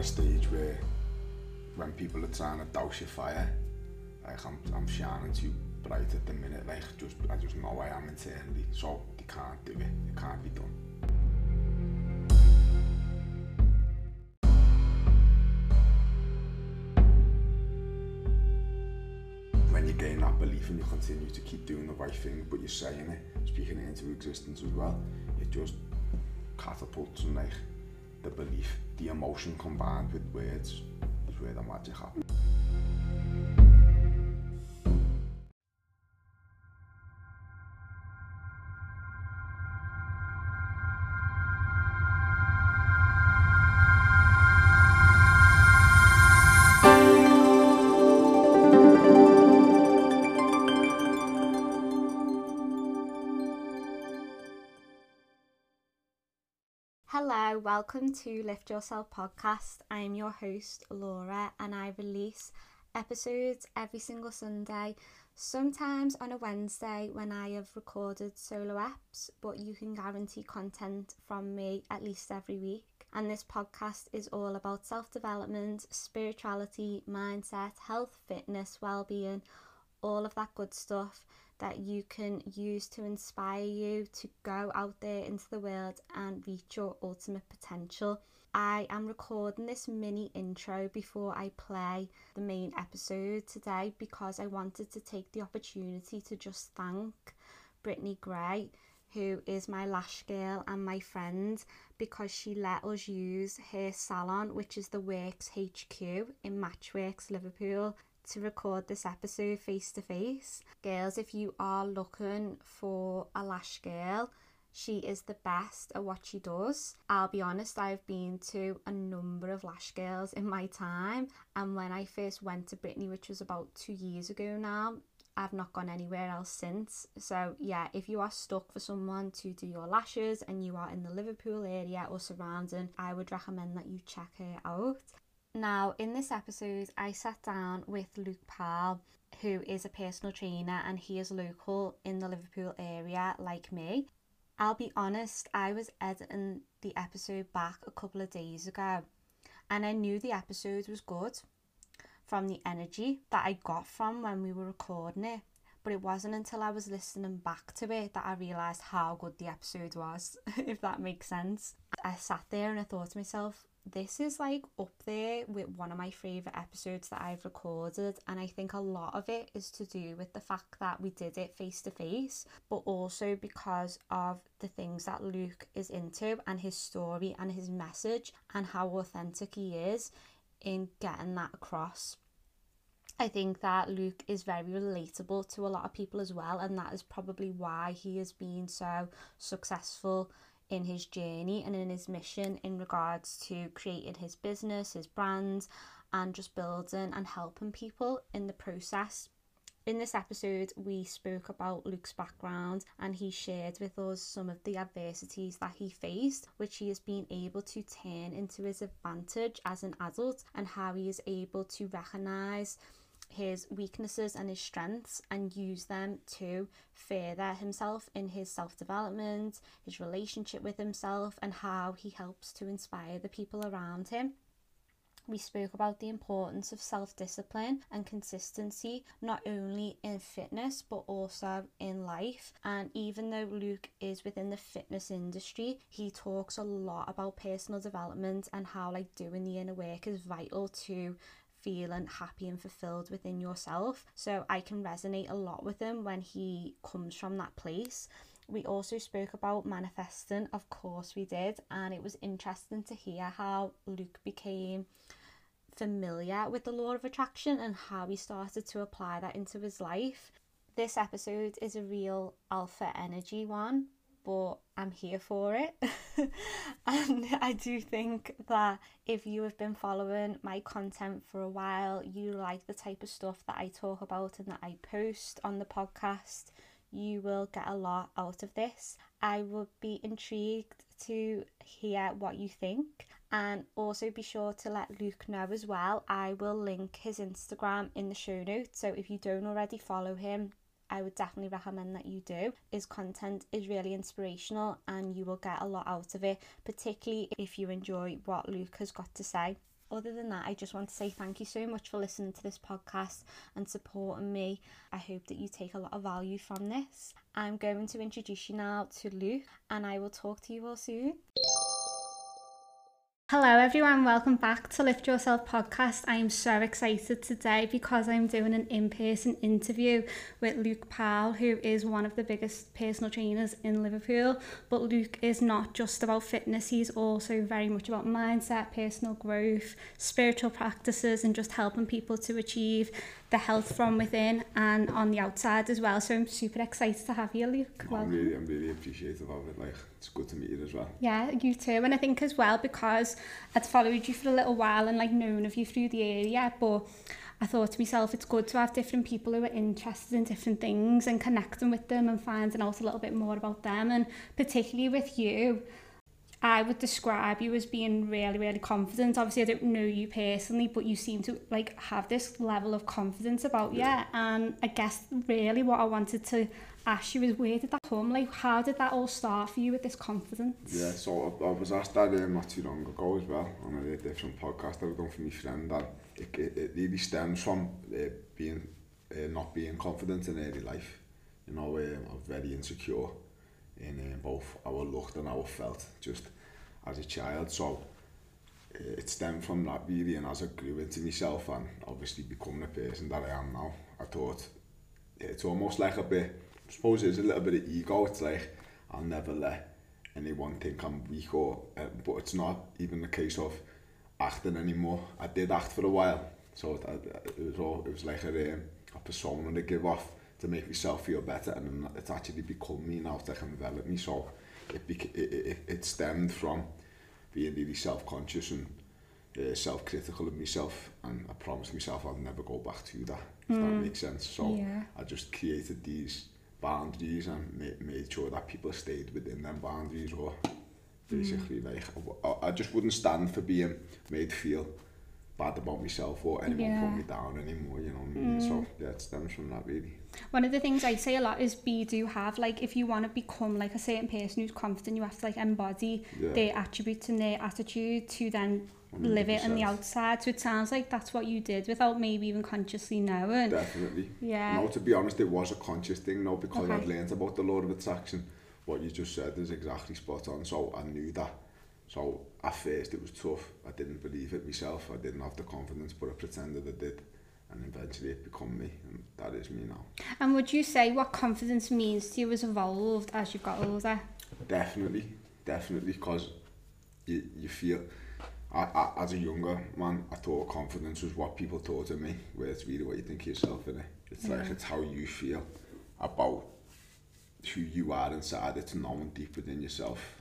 a stage where when people are trying to douse your fire, like I'm, I'm shining too bright at the minute, like just I just know I am internally, so they can't do it, it can't be done. When you gain that belief and you continue to keep doing the right thing, but you're saying it, speaking it into existence as well, it just catapults and like the belief, the emotion combined with words is where the magic happens. Welcome to Lift Yourself podcast. I am your host, Laura, and I release episodes every single Sunday, sometimes on a Wednesday when I have recorded solo apps, but you can guarantee content from me at least every week. And this podcast is all about self development, spirituality, mindset, health, fitness, well being, all of that good stuff that you can use to inspire you to go out there into the world and reach your ultimate potential. I am recording this mini intro before I play the main episode today because I wanted to take the opportunity to just thank Brittany Gray, who is my lash girl and my friend, because she let us use her salon, which is the Works HQ in Matchworks Liverpool to record this episode face to face. Girls, if you are looking for a lash girl, she is the best at what she does. I'll be honest, I've been to a number of lash girls in my time, and when I first went to Brittany, which was about two years ago now, I've not gone anywhere else since. So, yeah, if you are stuck for someone to do your lashes and you are in the Liverpool area or surrounding, I would recommend that you check her out. Now, in this episode, I sat down with Luke Powell, who is a personal trainer and he is local in the Liverpool area like me. I'll be honest, I was editing the episode back a couple of days ago and I knew the episode was good from the energy that I got from when we were recording it. But it wasn't until I was listening back to it that I realised how good the episode was, if that makes sense. I sat there and I thought to myself, this is like up there with one of my favourite episodes that I've recorded, and I think a lot of it is to do with the fact that we did it face to face, but also because of the things that Luke is into and his story and his message, and how authentic he is in getting that across. I think that Luke is very relatable to a lot of people as well, and that is probably why he has been so successful in his journey and in his mission in regards to creating his business, his brand, and just building and helping people in the process. In this episode, we spoke about Luke's background and he shared with us some of the adversities that he faced, which he has been able to turn into his advantage as an adult, and how he is able to recognize his weaknesses and his strengths and use them to further himself in his self development, his relationship with himself, and how he helps to inspire the people around him. We spoke about the importance of self discipline and consistency, not only in fitness but also in life. And even though Luke is within the fitness industry, he talks a lot about personal development and how, like, doing the inner work is vital to feeling happy and fulfilled within yourself. So I can resonate a lot with him when he comes from that place. We also spoke about manifesting, of course, we did, and it was interesting to hear how Luke became familiar with the law of attraction and how he started to apply that into his life. This episode is a real alpha energy one but I'm here for it. and I do think that if you have been following my content for a while, you like the type of stuff that I talk about and that I post on the podcast, you will get a lot out of this. I would be intrigued to hear what you think and also be sure to let Luke know as well. I will link his Instagram in the show notes. So if you don't already follow him, I would definitely recommend that you do. His content is really inspirational and you will get a lot out of it, particularly if you enjoy what Luke has got to say. other than that, I just want to say thank you so much for listening to this podcast and supporting me. I hope that you take a lot of value from this. I'm going to introduce you now to Luke, and I will talk to you all soon. Hello, everyone. Welcome back to Lift Yourself podcast. I am so excited today because I'm doing an in person interview with Luke Powell, who is one of the biggest personal trainers in Liverpool. But Luke is not just about fitness, he's also very much about mindset, personal growth, spiritual practices, and just helping people to achieve the health from within and on the outside as well. So I'm super excited to have you, Luke. Well, I'm really, I'm really appreciative of it. Like, it's good to meet you as well. Yeah, you too. And I think as well, because I'd followed you for a little while and like known of you through the area, but I thought to myself, it's good to have different people who are interested in different things and connecting with them and finding out a little bit more about them. And particularly with you, I would describe you as being really, really confident. Obviously, I don't know you personally, but you seem to like have this level of confidence about yeah. you. And I guess really what I wanted to ask you is where did that come? Like, how did that all start for you with this confidence? Yeah, so I, I was asked that um, not too long ago as well on a different podcast that I've done for my friend that it, it, it really stems from uh, being uh, not being confident in early life. You know, um, I'm very insecure in uh, both our looked and our felt just as a child. So it stemmed from that really and as I grew into myself and obviously becoming the person that I am now, I thought it's almost like a bit, I suppose it's a little bit of ego. It's like I'll never let anyone think I'm weak or, uh, but it's not even the case of acting anymore. I did act for a while, so it, it was all, it was like a, um, a persona to give off to make myself feel better and it's actually become me now that I can develop me so it, it, it, it stemmed from being really self-conscious and uh, self-critical of myself and I promised myself I'd never go back to that if mm. that hmm. makes sense so yeah. I just created these boundaries and made, made sure that people stayed within them boundaries or basically mm. like I, I just wouldn't stand for being made feel bad about myself or anyone yeah. put me down anymore, you know what I mean? Mm. So yeah, it stems from that really. One of the things I say a lot is be do have like if you want to become like a certain person who's confident, you have to like embody yeah. their attributes and their attitude to then live it on the outside. So it sounds like that's what you did without maybe even consciously knowing. Definitely. Yeah. No, to be honest, it was a conscious thing, no, because okay. I'd learned about the law of attraction. What you just said is exactly spot on. So I knew that So at first it was tough. I didn't believe it myself. I didn't have the confidence, but I pretended I did. And eventually it became me, and that is me now. And would you say what confidence means to you has evolved as you've got older? Definitely, definitely, because you, you feel, I, I, as a younger man, I thought confidence was what people thought of me, where it's really what you think of yourself in it. It's yeah. like it's how you feel about who you are inside. It's knowing deep within yourself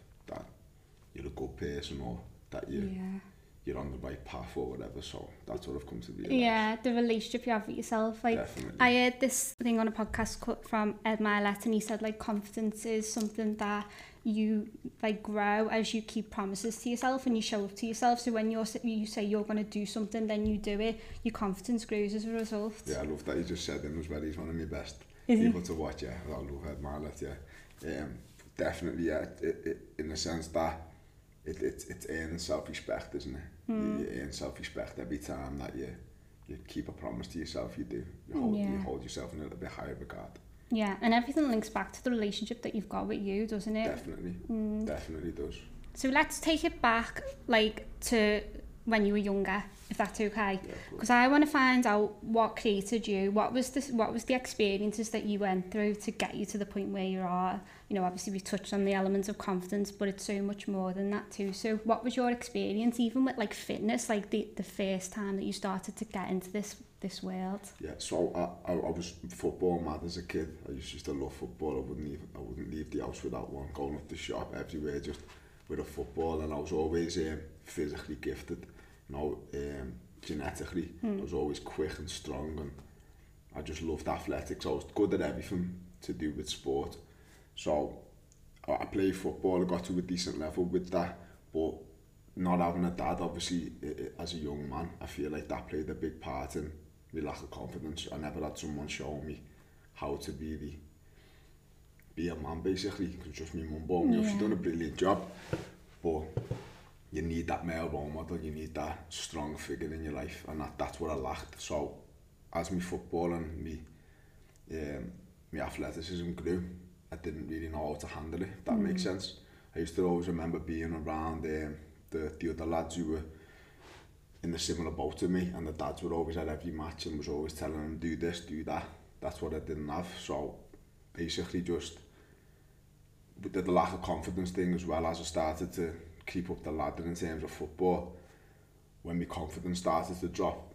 you're a good person or that you yeah. you're on the right path or whatever. So that's what I've come to be. Yeah, the relationship you have with yourself. Like Definitely. I heard this thing on a podcast cut from Ed Mylett and he said like confidence is something that you like grow as you keep promises to yourself and you show up to yourself so when you're you say you're going to do something then you do it your confidence grows as a result yeah I love that you just said him as well he's one of my best is people he? to watch yeah I love Ed Mylett yeah um, definitely yeah it, it, in the sense that it, it, it's earning self-respect, isn't it? Mm. You, you earn self-respect every time that you, you keep a promise to yourself, you do. You hold, yeah. you hold yourself in a little bit higher regard. Yeah, and everything links back to the relationship that you've got with you, doesn't it? Definitely, mm. definitely does. So let's take it back, like, to when you were younger, if that's okay. Because yeah, I want to find out what created you. What was the what was the experiences that you went through to get you to the point where you are? You know, obviously we touched on the elements of confidence, but it's so much more than that too. So, what was your experience, even with like fitness, like the the first time that you started to get into this this world? Yeah, so I, I, I was football mad as a kid. I used to love football. I wouldn't leave I wouldn't leave the house without one. Going up the shop everywhere, just with a football, and I was always um, physically gifted. you know, um, genetically. Mm. I was always quick and strong and I just loved athletics. I was good at everything to do with sport. So I played football, I got to a decent level with that, but not having a dad, obviously, as a young man, I feel like that played a big part in my lack of confidence. I never had someone show me how to be the be a man basically, because just my mum bought me yeah. She's done a brilliant job, but you need that male role model, you need that strong figure in your life, and that, that's what I lacked. So, as my football and me, um, my athleticism grew, I didn't really know how to handle it, that mm. makes sense. I used to always remember being around um, the, the other lads who were in the similar boat to me, and the dads were always at every match and was always telling them, do this, do that. That's what I didn't have. So, basically just, with the lack of confidence thing as well, as I started to keep up the ladder in terms of football, when my confidence started to drop,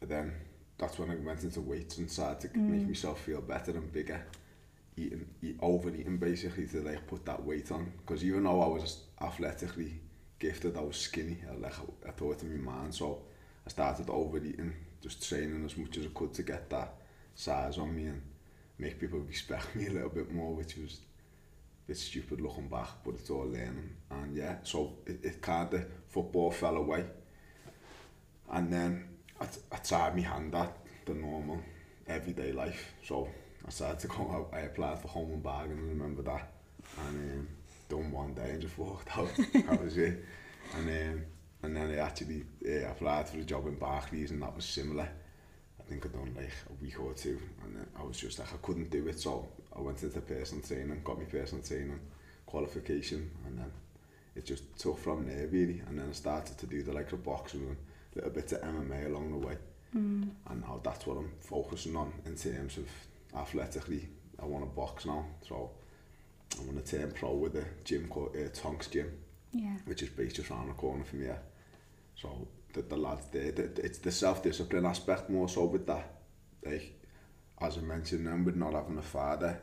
then that's when I went into weights and started to mm. make myself feel better and bigger. Eating, eat, overeating basically to like put that weight on. Because even though I was athletically gifted, I was skinny. I, like, I thought in my mind, so I started overeating, just training as much as I could to get that size on me and make people respect me a little bit more, which was bit stupid looking back, but it's all learning. And yeah, so it, it kind of, football fell away. And then I, I tried my hand at the normal everyday life. So I started to go out, I applied for home and bargain, I remember that. And um, done one day and just walked out. that was it. And, um, and then I actually uh, applied for a job in Barclays and that was similar. I think I'd done like a week or two and then I was just like I couldn't do it so I went into personal training, got my personal training qualification and then it just took from there really and then I started to do the like the boxing and little bit of MMA along the way mm. and now that's what I'm focusing on in terms of athletically, I want to box now. So I'm going to turn pro with a gym called uh, Tonks Gym, yeah. which is based just around the corner from here. So the, the lads there, the, it's the self-discipline aspect more so with that. Like, as I mentioned, then with not having a father,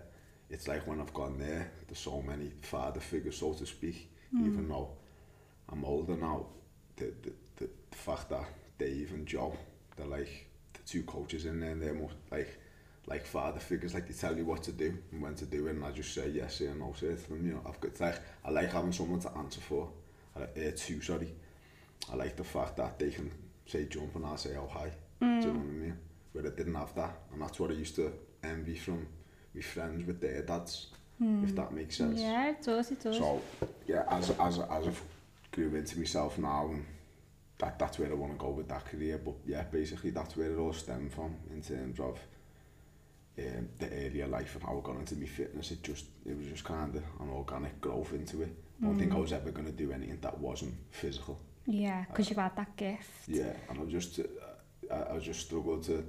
it's like when I've gone there, there's so many father figures, so to speak, mm. even though I'm older now, the, the, the, the fact that Dave and Joe, they're like the two coaches in there, and they're more like, like father figures like they tell you what to do and when to do it and I just say yes or no say to them you know I've got like I like having someone to answer for. Uh, two sorry. I like the fact that they can say jump and I say oh hi. Mm. do you know what I mean? Where I didn't have that and that's what I used to envy from my friends with their dads mm. if that makes sense. Yeah it does it does. So yeah as, as, as I've grew into myself now and that that's where I want to go with that career but yeah basically that's where it all stemmed from in terms of um, the earlier of life and how I got into my fitness, it just it was just kind of an organic growth into it. I don't mm. think I mm. was ever going to do anything that wasn't physical. Yeah, because uh, you've had that gift. Yeah, and I just uh, I, I just struggled to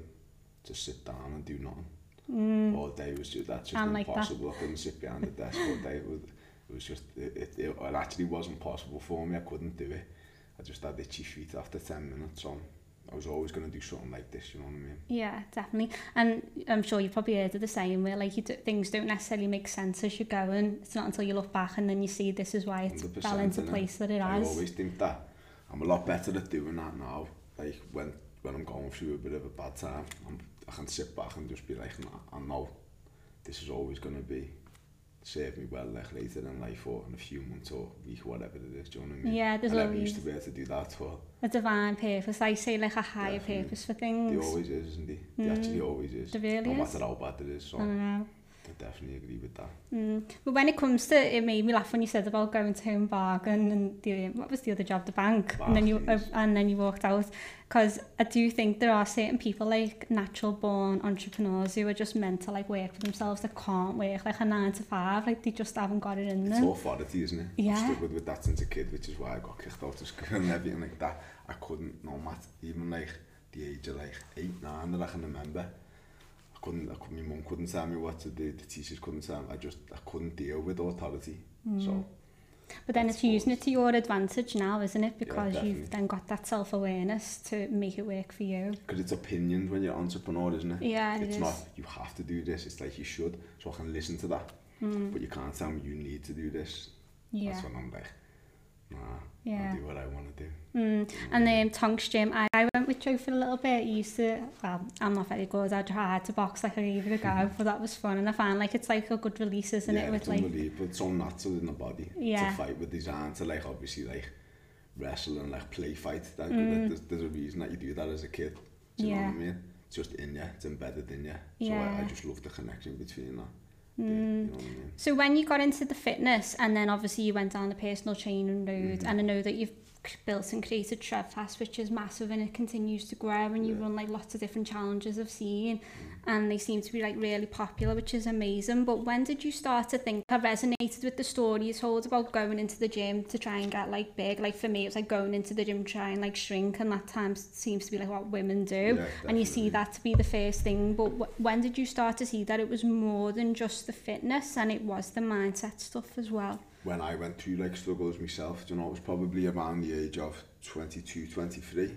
to sit down and do nothing. Mm. All day was just that's just and impossible. Like that. I couldn't sit behind the desk all day. It was, it was just it, it, it actually wasn't possible for me. I couldn't do it. I just had itchy feet after 10 minutes on I was always going to do something like this, you know what I mean? Yeah, definitely. And I'm sure you've probably heard of the saying where like you do, things don't necessarily make sense as you go and it's not until you look back and then you see this is why it's fell into place that it has. I always think that. I'm a lot better at doing that now. Like when when I'm going through a bit of a bad time, I'm, I can sit back and just be like, nah, I know this is always going to be served me well like later in life or in a few months or week whatever it is, do you know what I mean? Yeah, there's and always... I used to be able to do that for... A divine purpose, I say like a higher Definitely. purpose for things. There always is, isn't there? Mm. There actually always is. There really no is. Matter how bad it is. So. I know could definitely agree with that. Mm. But when it comes to it made me laugh when you said about going to Home Bargain and the, what was the other job, the bank, bank and then you uh, and then you walked out because I do think there are certain people like natural born entrepreneurs who are just meant to like work for themselves that can't work like a nine to five like they just haven't got it in them. It's authority isn't it? Yeah. I struggled with that since a kid which is why I got kicked out of school and everything like that. I couldn't no matter even like the age of like eight nine that I can remember couldn't, I couldn't, my mum couldn't tell me what to do, the teachers couldn't tell me, I just, I couldn't deal with authority. Mm. So, But then it's using it to your advantage now, isn't it? Because yeah, you've then got that self-awareness to make it work for you. Because it's opinions when you're an entrepreneur, isn't it? Yeah, it It's not, you have to do this, it's like you should, so I can listen to that. Mm. But you can't tell me you need to do this. Yeah. That's when I'm like, nah, yeah. I'll do what I want to do. Mm. And then Tonks Gym, I, I went with Joe for a little bit. I used to, well, I'm not very good. I tried to box like I gave it a go, but that was fun. And I found like it's like a good release, isn't yeah, it? With, it's like, unbelievable. It's so natural in the body yeah. to fight with design, to like obviously like wrestle and like play fight. That, mm. there's, there's a reason that you do that as a kid. Do you yeah. know what I mean? It's just in you, it's embedded in you. So yeah. I, I just love the connection between that. Mm. you know I mean? So when you got into the fitness and then obviously you went down the personal training road mm -hmm. and I know that you've built and created Trevfest, which is massive and it continues to grow and you Yeah. run like lots of different challenges I've seen and they seem to be like really popular, which is amazing. But when did you start to think I resonated with the story you told about going into the gym to try and get like big? Like for me, it was like going into the gym to try and like shrink, and that time seems to be like what women do. Yeah, and you see that to be the first thing. But wh- when did you start to see that it was more than just the fitness and it was the mindset stuff as well? When I went through like struggles myself, you know, it was probably around the age of 22, 23,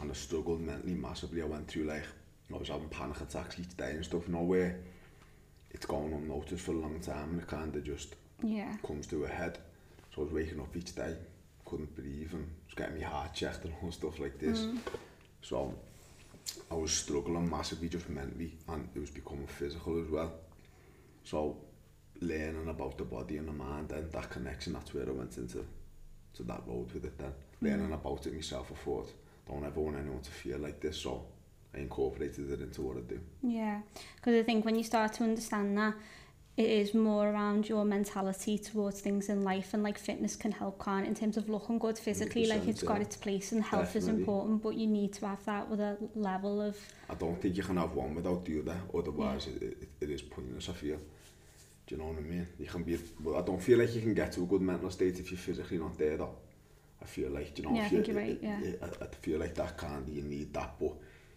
and I struggled mentally massively. I went through like, I was having panic attacks each day and stuff, you know, where it's going unnoticed for a long time and it kind of just Yeah. comes to a head. So I was waking up each day, couldn't breathe and was getting my heart checked and all stuff like this. Mm. So I was struggling massively just mentally and it was becoming physical as well. So learning about the body and the mind and that connection, that's where I went into to that road with it then. Mm. Learning about it myself, I thought, don't ever want anyone to feel like this, so I incorporated it into what I do. Yeah, because I think when you start to understand that, it is more around your mentality towards things in life, and like fitness can help, can in terms of looking good physically. Like 100%, it's got yeah. its place, and health is important, but you need to have that with a level of I don't think you can have one without the other, otherwise it, it, it is pointless, I feel. Do you know what I mean? You can be, well, I don't feel like you can get to a good mental state if you're physically not there though. I feel like, do you know, yeah, if you, I, think you're right, yeah. I, I feel like that kind of, you need that, but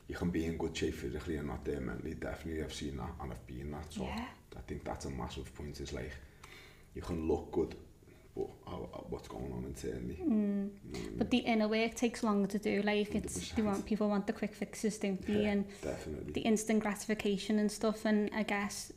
you can be in good shape physically and not there mentally. Definitely, I've seen that and I've been that. So yeah. I think that's a massive point. Is like, you can look good, but how, how, what's going on internally. Mm. You know I mean? But the inner work takes longer to do. Like, it's, you want people want the quick fixes, don't they? Yeah, and definitely. The instant gratification and stuff. And I guess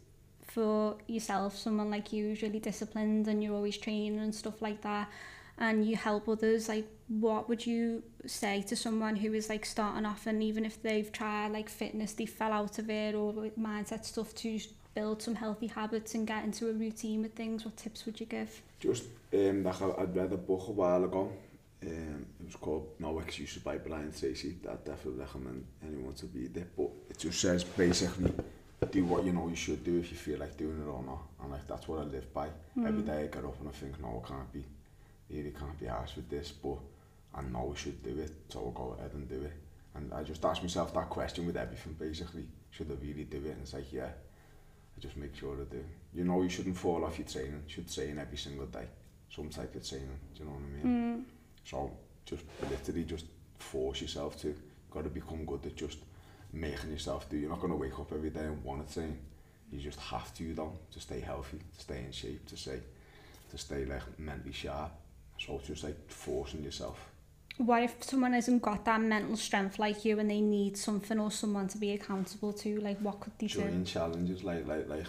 for yourself, someone like you is really disciplined and you're always training and stuff like that, and you help others. Like, what would you say to someone who is like starting off, and even if they've tried like fitness, they fell out of it or mindset stuff to build some healthy habits and get into a routine with things? What tips would you give? Just, um, like I, I'd read a book a while ago. Um, it was called No Excuses by Brian Tracy. I'd definitely recommend anyone to read it. But it just says basically do what you know you should do if you feel like doing it or not. And like that's what I live by. Every day I get up and I think, no, I can't be, really can't be arsed with this, but I know I should do it, so I'll go ahead and do it. And I just ask myself that question with everything basically. Should I really do it? And it's like, yeah, I just make sure I do. You know you shouldn't fall off your training. You should train every single day. Some type of training, do you know what I mean? Mm. So just literally just force yourself to. Got to become good at just making yourself do. You're not going to wake up every day and want to train. You just have to though to stay healthy, to stay in shape, to stay, to stay like mentally sharp. So it's just like forcing yourself. What if someone hasn't got that mental strength like you and they need something or someone to be accountable to? Like, what could they do? Join challenges like like like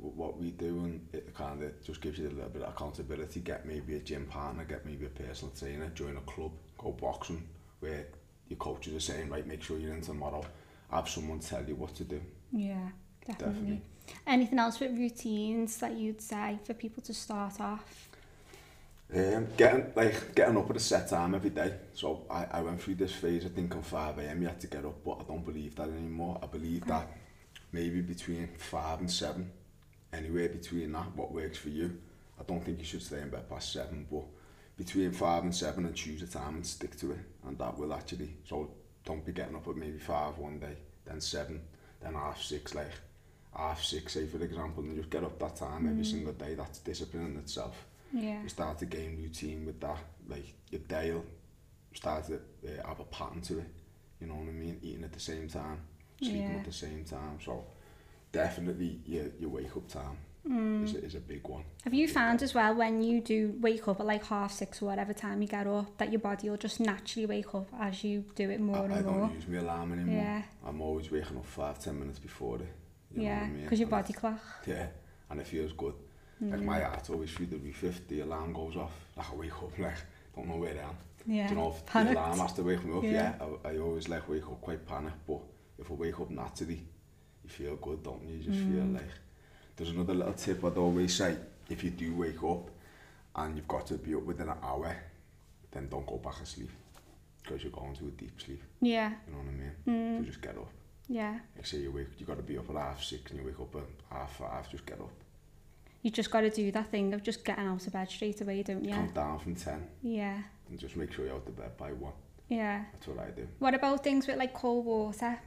what we do and it kind of just gives you a little bit of accountability. Get maybe a gym partner, get maybe a personal trainer, join a club, go boxing where your coaches are saying right, make sure you're in tomorrow. Have someone tell you what to do. Yeah, definitely. Definitely. Anything else with routines that you'd say for people to start off? Um, getting like getting up at a set time every day. So I, I went through this phase. I think on five a.m. you had to get up, but I don't believe that anymore. I believe Okay. that maybe between five and seven, anywhere between that, what works for you. I don't think you should stay in bed past seven, but between five and seven and choose a time and stick to it, and that will actually. So don't be getting up at maybe five one day, then seven, then half six, like half six, say for example, and just get up that time every Mm. single day. That's discipline in itself Yeah. you start to gain routine with that. Like your day will start to uh, have a pattern to it. You know what I mean? Eating at the same time, sleeping Yeah. at the same time. So definitely your, your wake up time Mm. is, a, is a big one. Have you found as well when you do wake up at like half six or whatever time you get up that your body will just naturally wake up as you do it more I, I and more? don't use my alarm anymore. Yeah, I'm always waking up five, ten minutes before it. You yeah, what I mean? because your body clock. Yeah, and it feels good. Like Mm. my heart's always the roof if the alarm goes off. Like I wake up like, don't know where I am. Yeah, Do you know, if panicked. the alarm has to wake me up, Yeah. yeah, I, I always like wake up quite panicked, but if I wake up naturally, you feel good, don't you? You just feel Mm. like, there's another little tip I'd always say, if you do wake up and you've got to be up within an hour, then don't go back asleep, because you're going to a deep sleep, Yeah, you know what I mean? So mm. just get up. yeah, Like say you wake, you got to be up at half six and you wake up at half five, just get up. You just got to do that thing of just getting out of bed straight away, don't you? Count down from 10 Yeah. and just make sure you're out of bed by 1. Yeah. That's what I do. What about things with like cold water?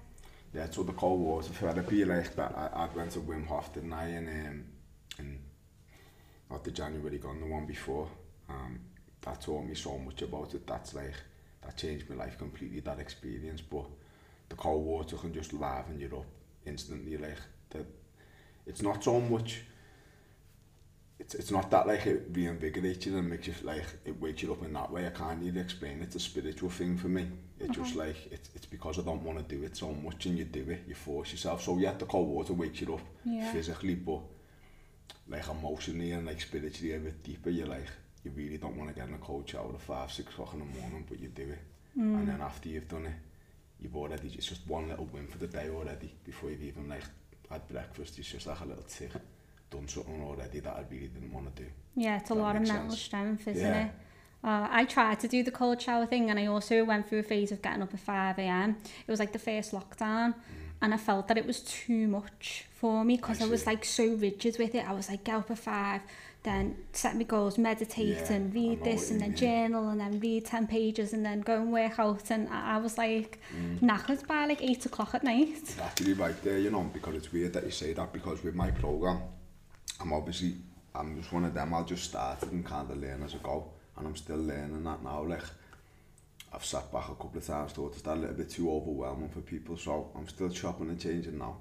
Yeah, so the cold water therapy, like that, I, I went to Wim Hof, didn't I, in, um, the January gone, the one before. Um, that taught me so much about it. That's like, that changed my life completely, that experience. But the cold water can just liven you up instantly. Like, that, it's not so much, it's, it's not that like it reinvigorates you and makes you like, it wakes you up in that way. I can't really explain It's a spiritual thing for me. It's just like, it's, it's because I don't want to do it so much and you do it, you force yourself. So yeah, the cold water wakes you up Yeah. physically, but like emotionally and like spiritually a bit deeper, you're like, you really don't want to get in a cold shower at five, six o'clock in the morning, but you do it. Mm. And then after you've done it, you've already, it's just one little win for the day already, before you've even like had breakfast, it's just like a little tick, done something already that I really didn't want to do. Yeah, it's a lot of mental sense. strength, isn't Yeah. it? Uh, I tried to do the cold shower thing and I also went through a phase of getting up at 5am. It was like the first lockdown and I felt that it was too much for me because I I, was like so rigid with it. I was like, get up at 5, then set my goals, meditate Yeah, and read this and then journal and then read 10 pages and then go and work out and I, I was like Mm. knackered by like 8 o'clock at night. Actually right there, you know, because it's weird that you say that because with my program, I'm obviously, I'm just one of them, I'll just start it and kind of learn as I go. and I'm still learning that now. Like, I've sat back a couple of times to it's that little bit too overwhelming for people, so I'm still chopping and changing now.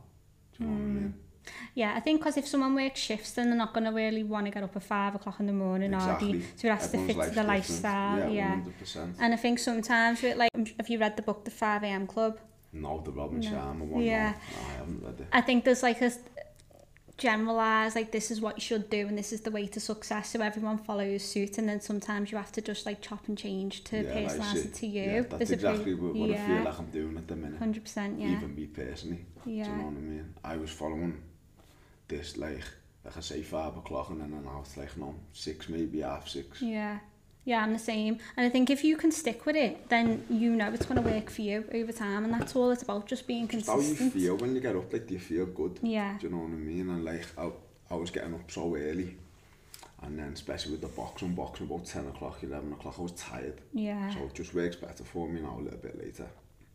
Do you know what I mean? Hmm. Yeah, I think because if someone works shifts, then they're not going to really want to get up at five o'clock in the morning exactly. or be, to have to fit to the lifestyle. Different. Yeah, yeah. 100%. And I think sometimes, with, like, have you read the book The 5am Club? No, the Robin no. Sharma one. Yeah. No, I haven't read it. I think there's like a, generalize like this is what you should do and this is the way to success so everyone follows suit. And then sometimes you have to just like chop and change to yeah, personalize like, to you. Yeah, that's There's exactly what, what yeah. I feel like I'm doing at the minute. 100% yeah. Even me personally yeah. do you know what I mean? I was following this like like I say five o'clock and then I was like no six maybe half six. Yeah. Yeah I'm the same and I think if you can stick with it then you know it's going to work for you over time and that's all it's about just being Just how you feel when you get up, like do you feel good? yeah Do you know what I mean? And like I, I was getting up so early and then especially with the boxing, boxing about 10 o'clock, 11 o'clock, I was tired. yeah So it just works better for me now a little bit later.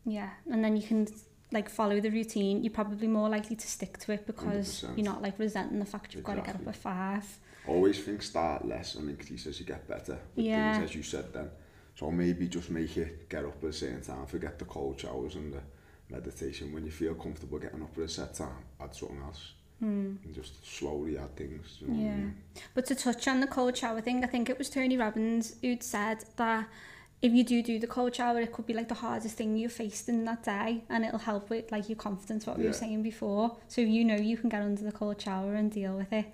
Yeah, and then you can like follow the routine. You're probably more likely to stick to it because 100%. you're not like resenting the fact you've got to get up at five. Always think start less and increase as you get better with Yeah. things, as you said then. So maybe just make it get up at a certain time, forget the cold showers and the meditation. When you feel comfortable getting up at a set time, add something else. Mm. And just slowly add things. You know what I Yeah. mean? But to touch on the cold shower thing, I think it was Tony Robbins who'd said that if you do do the cold shower, it could be like the hardest thing you faced in that day, and it'll help with like your confidence. What we were saying before. So you know you can get under the cold shower and deal with it,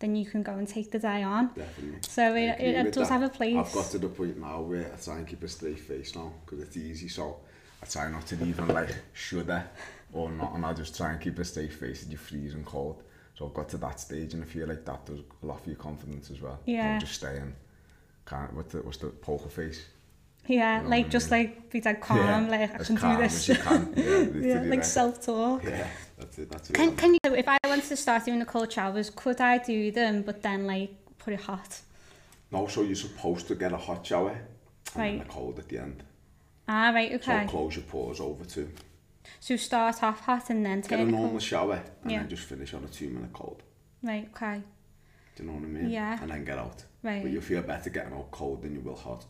then you can go and take the day on. Definitely. So it, it, it does that. have a place. I've got to the point now where I try and keep a straight face now because it's easy. So I try not to even like shudder or not, and I just try and keep a straight face and you're freezing cold. So I've got to that stage, and I feel like that does a lot for your confidence as well. Yeah. I'm just staying, Can't, what's the, what's the poker face? Yeah, you know like just I mean? like be like calm, yeah, like I can calm do this. As you can. Yeah, yeah like self talk. Yeah. That's it. That's it. Can, can you, so if I wanted to start doing the cold showers, could I do them, but then like put it hot? No, so you're supposed to get a hot shower and Right. then a cold at the end. Ah, right, okay. So close your pores over too. So start off hot and then take Get a normal cold. shower and Yeah. then just finish on a two minute cold. Right, okay. Do you know what I mean? Yeah. And then get out. Right. But you'll feel better getting out cold than you will hot.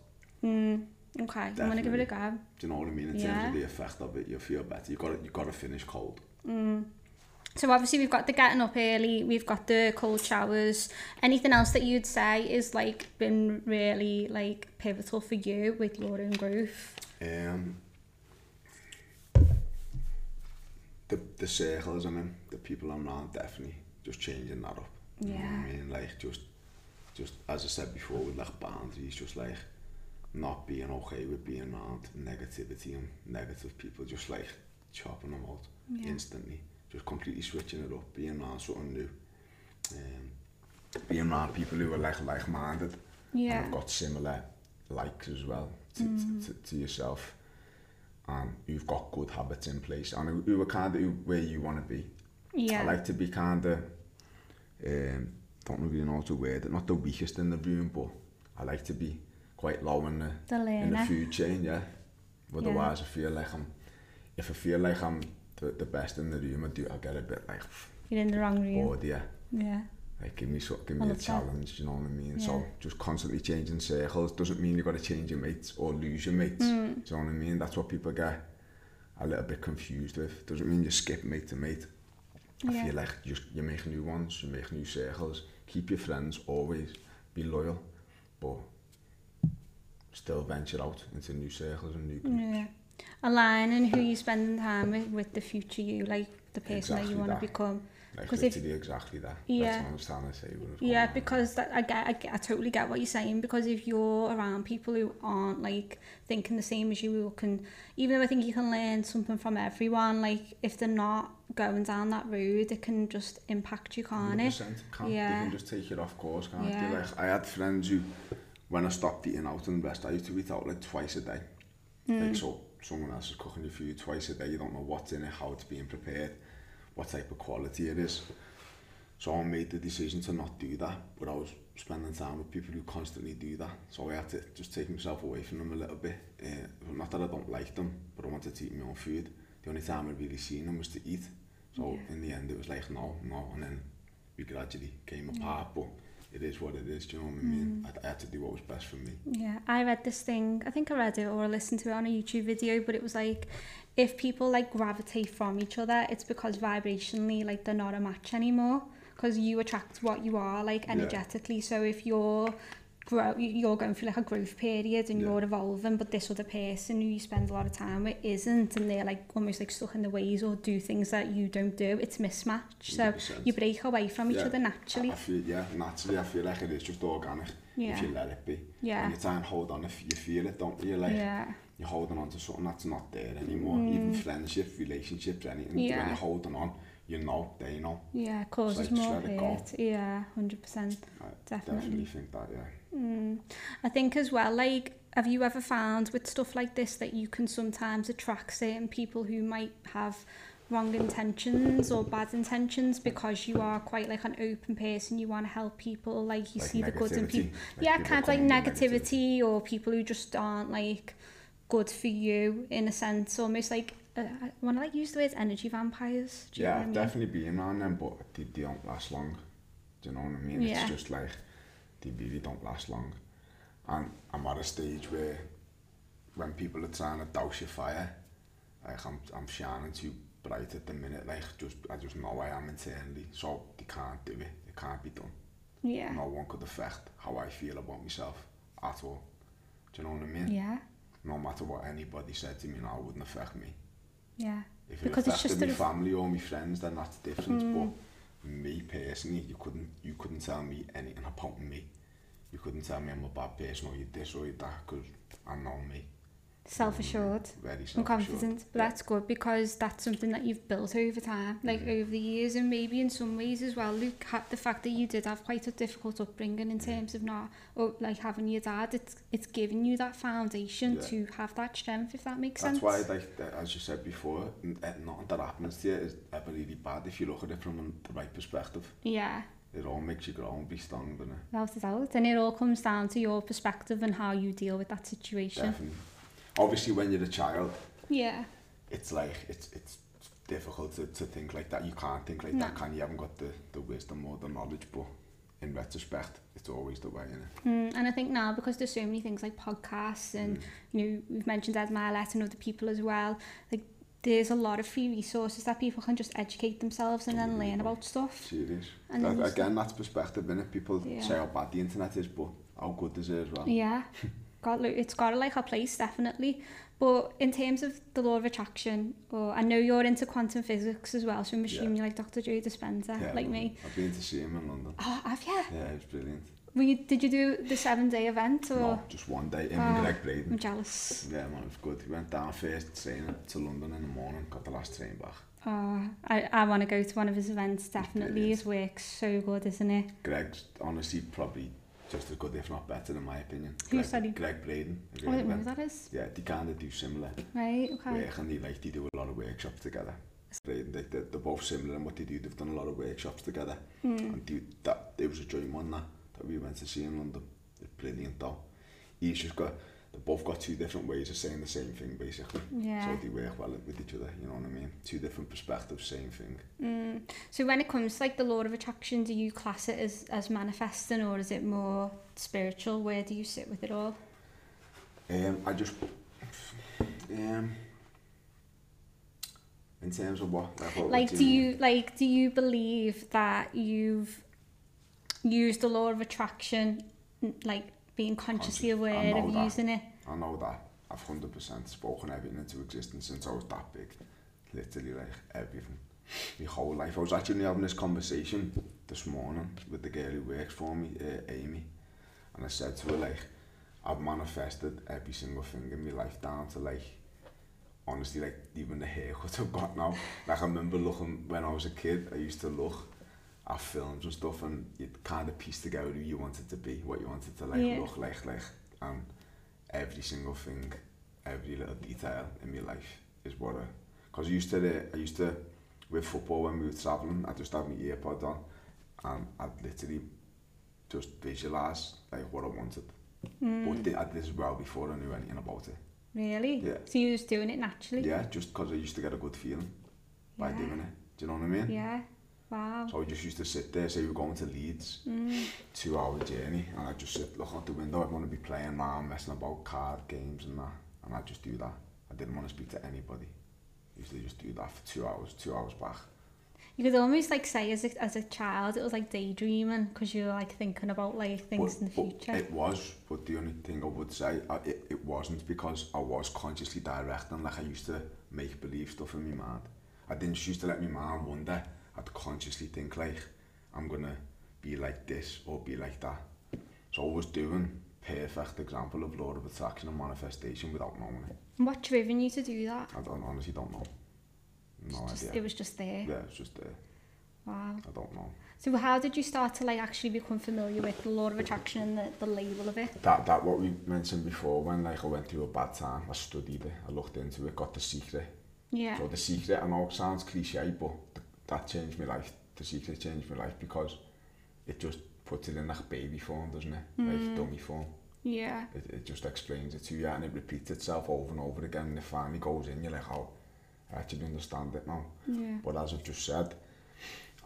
Mm, okay, I'm gonna give it a go. Do you know what I mean? In Yeah. terms of the effect of it, you'll feel better. You got to you got to finish cold. Mm. So obviously we've got the getting up early, we've got the cold showers. Anything else that you'd say is like been really like pivotal for you with Laura and growth? Um, the the circles I'm in, the people I'm around, definitely just changing that up. You know Yeah. I mean? Like just just as I said before, with like boundaries, just like not being okay with being around negativity and negative people, just like chopping them out Yeah. instantly. Just completely switching it up, being around something new. Um, being around people who are like like-minded and Yeah. have got similar likes as well to, Mm. to, to, to yourself and you've got good habits in place and who- who are kind of where you want to be. Yeah. I like to be kind of um, don't really know how to word it, not the weakest in the room, but I like to be quite low in the, The in the food chain, yeah. Otherwise, I feel like I'm, if I feel like I'm the, the best in the room, I do, I get a bit like You're in the wrong room. bored, yeah. Yeah. Like give me so, give me a love that. challenge, you know what I mean? Yeah. So just constantly changing circles doesn't mean you got to change your mates or lose your mates. Mm. Do you know what I mean? That's what people get a little bit confused with. Doesn't mean you skip mate to mate. I Yeah. feel like you, you make new ones, you make new circles. Keep your friends always, be loyal, but still venture out into new circles and new groups. Yeah. Aligning who you spending time with with the future you, like the person that you want to become. Like 'Cause if- literally exactly that. Yeah. That's what I was trying to say. Yeah, on. because that, I, get, I get, I totally get what you're saying. Because if you're around people who aren't like thinking the same as you, who can, even though I think you can learn something from everyone, like if they're not going down that road, it can just impact you, can't it? 100% Can't, Yeah. They can just take it off course, can't Yeah. they? Like, I had friends who, when I stopped eating out in the West, I used to eat out like twice a day. Mm. Like, so someone else is cooking you food twice a day, you don't know what's in it, how it's being prepared, what type of quality it is. So I made the decision to not do that, but I was spending time with people who constantly do that. So I had to just take myself away from them a little bit. Uh, not that I don't like them, but I wanted to eat my own food. The only time I really seen them was to eat. So yeah. in the end, it was like, no, no. And then we gradually came apart, yeah. but it is what it is, do you know what I mean? Mm. I, I had to do what was best for me. Yeah, I read this thing. I think I read it or I listened to it on a YouTube video, but it was like if people like gravitate from each other, it's because vibrationally like they're not a match anymore because you attract what you are like Yeah. energetically. So if you're grow you're going through like a growth period and yeah. you're evolving but this other person who you spend a lot of time with isn't and they're like almost like stuck in the ways or do things that you don't do it's mismatch so 100%. you break away from each yeah. other naturally I, I feel yeah naturally I feel like it is just organic yeah. if you let it be yeah and you try and hold on if you feel it don't you like yeah you're holding on to something that's not there anymore mm. even friendship relationships anything yeah. when you're holding on you know, they know. Yeah, of course, more hurt. It yeah, 100%. I definitely. definitely think that, yeah. Mm. I think as well, like, have you ever found with stuff like this that you can sometimes attract certain people who might have wrong intentions or bad intentions because you are quite like an open person, you want to help people, like you Like see the good in people. like yeah, people kind of like negativity or people who just aren't like good for you in a sense, almost like uh, I want to like use the word energy vampires. Do you know Yeah, I mean? definitely been around them, but they, they don't last long. Do you know what I mean? Yeah. It's just like, they really don't last long. And I'm at a stage where, when people are trying to douse your fire, like I'm, I'm shining too bright at the minute, like just, I just know I am internally, so they can't do it, it can't be done. Yeah. No one could affect how I feel about myself at all. Do you know what I mean? Yeah. No matter what anybody said to me now, it wouldn't affect me. Yeah. If Because it it's affected just my a- family or my friends, then that's different. Mm. But me personally, you couldn't you couldn't tell me anything about me. Tell me I'm a bad person or you this or you that because I know me. Self assured. Very and self-assured. confident. But that's good because that's something that you've built over time, like Mhm. over the years, and maybe in some ways as well. Luke, the fact that you did have quite a difficult upbringing in terms of not, or like having your dad, it's it's given you that foundation Yeah. to have that strength, if that makes That's sense. why, like as you said before, eh, nothing that happens to you is ever really bad if you look at it from the right perspective. Yeah, It all makes you grow and be strong, doesn't it? without a doubt, and it all comes down to your perspective and how you deal with that situation. Definitely. Obviously, when you're a child, Yeah, it's like it's it's difficult to, to think like that. You can't think like No. that, can you? Haven't got the, the wisdom or the knowledge, but in retrospect, it's always the way, innit? mm, and I think now because there's so many things like podcasts and Mm. you know, we've mentioned Ed Mylett and other people as well. Like, there's a lot of free resources that people can just educate themselves and then learn about stuff. Serious. And that, again, that's perspective, innit? People yeah. say how bad the internet is, but how good is it as well? Yeah. got, it's got like a place, definitely. But in terms of the law of attraction, or I know you're into quantum physics as well, so I'm assuming yeah. you like Dr. Joe Dispenza, yeah, like me. I've been to see him in London. Oh, have you? Yeah, it's brilliant. Were you? Did you do the seven day event or? No, just one day, him Ah. and Gregg Braden. I'm jealous. Yeah, man, it was good. We went down first train to London in the morning, got the last train back. Oh, I, I want to go to one of his events definitely. His work's so good, isn't it? Greg's honestly probably just as good, if not better, in my opinion. Who Greg, he- Gregg Braden. Oh, I heard don't know who that is. Yeah, they kind of do similar Right, okay. work and they like they do a lot of workshops together. They, they, they're, they're both similar in what they do. They've done a lot of workshops together. Mm. And do, that, it was a dream one that, that we went to see in London. It's brilliant though. Each just got, they both got two different ways of saying the same thing basically. Yeah. So they work well with each other, you know what I mean? Two different perspectives, same thing. Mm. So when it comes to like the law of attraction, do you class it as, as manifesting or is it more spiritual? Where do you sit with it all? Um, I just, um, in terms of what, like, what, Like do you like do you believe that you've used the law of attraction like being consciously aware of that. using it? I know that I've hundred percent spoken everything into existence since I was that big. Literally like everything. My whole life. I was actually having this conversation this morning with the girl who works for me, uh, Amy, and I said to her like, I've manifested every single thing in my life down to like, honestly like even the haircut I've got now. Like I remember looking when I was a kid, I used to look at films and stuff and you'd kind of piece together who you wanted to be, what you wanted to like Yeah. look like, like, and every single thing, every little detail in my life is what I, because I used to, uh, I used to, with football when we were travelling, I just had my earpod on and I'd literally just visualise like what I wanted. Mm. But thi- I did this well before I knew anything about it. Really? Yeah. So you was doing it naturally? Yeah, just because I used to get a good feeling by doing it. Do you know what I mean? Yeah. Wow. So I just used to sit there, say we were going to Leeds, Mm. two hour journey, and I'd just sit, look out the window, I'd want to be playing around, messing about card games and that, and I'd just do that. I didn't want to speak to anybody. I used to just do that for two hours, two hours back. You could almost like say as a, as a child it was like daydreaming because you were like thinking about like things but, in the future. It was, but the only thing I would say, I, it, it wasn't because I was consciously directing, like I used to make believe stuff in my mind. I didn't just used to let my mind wander. I'd consciously think like, I'm going to be like this or be like that. So I was doing perfect example of law of attraction and manifestation without knowing it. What driven you to do that? I don't honestly don't know. No just, idea. It was just there. Yeah, it's just there. Wow. I don't know. So how did you start to like actually become familiar with the law of attraction and the, the label of it? That that what we mentioned before when like I went through a bad time, I studied it, I looked into it, got the secret. Yeah. So the secret I know it sounds cliche, but the that changed my life. The secret changed my life because it just puts it in like baby form, doesn't it? Mm. Like dummy form. Yeah. It, it just explains it to you and it repeats itself over and over again and it finally goes in, you're like, oh, I actually understand it now. Yeah. But as I've just said,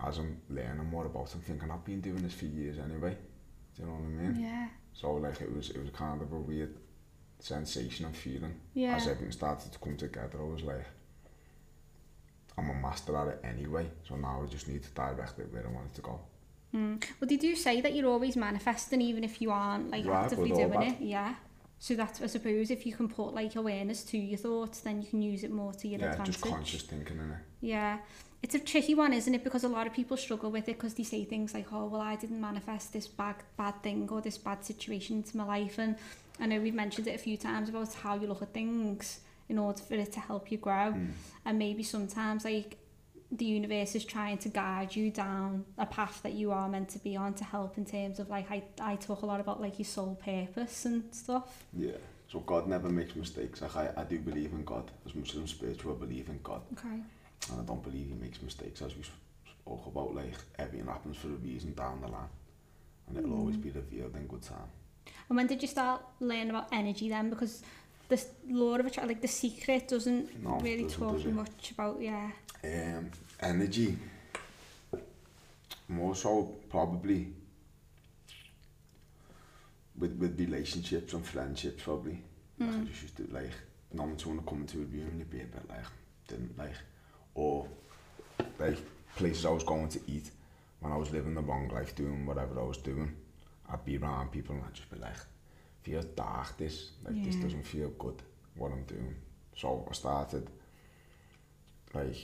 as I'm learning more about it, I'm thinking I've been doing this for years anyway. Do you know what I mean? Yeah. So like it was it was kind of a weird sensation and feeling. Yeah. As everything started to come together, I was like, I'm a master at it anyway, so now I just need to direct it where I want it to go. Mm. Well, they do say that you're always manifesting even if you aren't like Right, actively doing it. Yeah. So that's, I suppose, if you can put like awareness to your thoughts, then you can use it more to your yeah, advantage. just conscious thinking in it. Yeah. It's a tricky one, isn't it? Because a lot of people struggle with it because they say things like, oh, well, I didn't manifest this bad, bad thing or this bad situation into my life. And I know we've mentioned it a few times about how you look at things in order for it to help you grow. Mm. And maybe sometimes, like, the universe is trying to guide you down a path that you are meant to be on to help in terms of, like, I, I talk a lot about, like, your soul purpose and stuff. Yeah. So God never makes mistakes. Like I, I do believe in God. As much as I'm spiritual, I believe in God. Okay. And I don't believe he makes mistakes as we spoke about like everything happens for a reason down the line. And it'll always Mm. be revealed in good time. And when did you start learning about energy then? Because the law of attraction, like the secret, doesn't No, really doesn't, talk much about yeah. Um, energy. More so probably with with relationships and friendships probably. Like I Mm. just used to like one's wanna come into a room and you'd be a bit like didn't like or like places I was going to eat when I was living the wrong life doing whatever I was doing. I'd be around people and I'd just be like feel dark this like this doesn't feel good what I'm doing. So I started like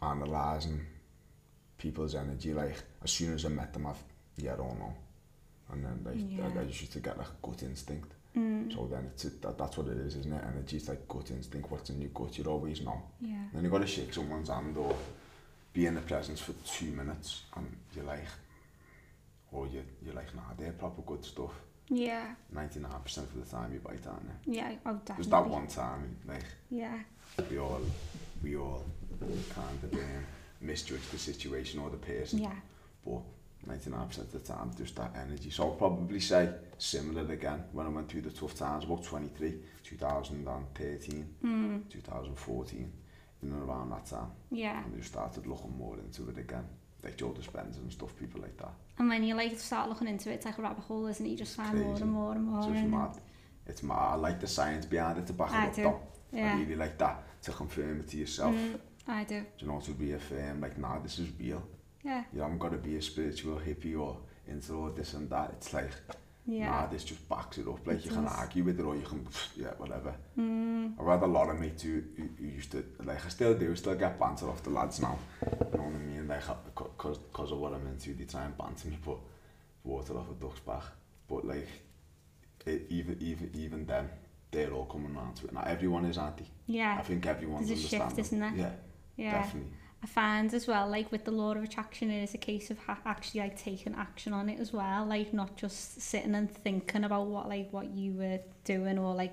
analysing people's energy like as soon as I met them I've yeah I don't know and then like I, Yeah. I just used to get like a gut instinct Mm. so then it's that, that's what it is isn't it energy it's like gut instinct what's in your gut you always know yeah. then you got to shake someone's hand or be in the presence for two minutes and you're like or you, you're like nah they're proper good stuff Yeah. 99% of the time you bite aren't you Yeah. Oh, definitely. there's that one time like Yeah. we all we all kind of um, misjudge the situation or the person. Yeah. But 99% of the time, just that energy. So I'll probably say similar again when I went through the tough times, about 23, 2013, Mm. 2014, in and around that time. Yeah. And I just started looking more into it again. Like Joe Dispenza and stuff, people like that. And when you like start looking into it, it's like a rabbit hole, isn't it? You just find Crazy. more and more and more. It's and mad. It's mad. I like the science behind it to back I it do. up. Yeah. I really like that to confirm it to yourself. Mm, I do. Do you know to reaffirm like, nah, this is real. Yeah. You haven't got to be a spiritual hippie or into all this and that. It's like Yeah. nah, this just backs it up. Like, It you can argue with it or you can, yeah, whatever. Mm, I've had a lot of mates who, who, who used to, like, I still do, still get banter off the lads now. You know what I mean? Like, because cause of what I'm into, they try and banter me, put water off a duck's back. But, like, it, even, even, even them, they're all coming around to it. Now, everyone is, aren't they? I yeah. think everyone's There's a shift, isn't there? Yeah, Yeah. definitely. I find as well, like with the law of attraction, it is a case of ha- actually like taking action on it as well, like not just sitting and thinking about what like what you were doing or like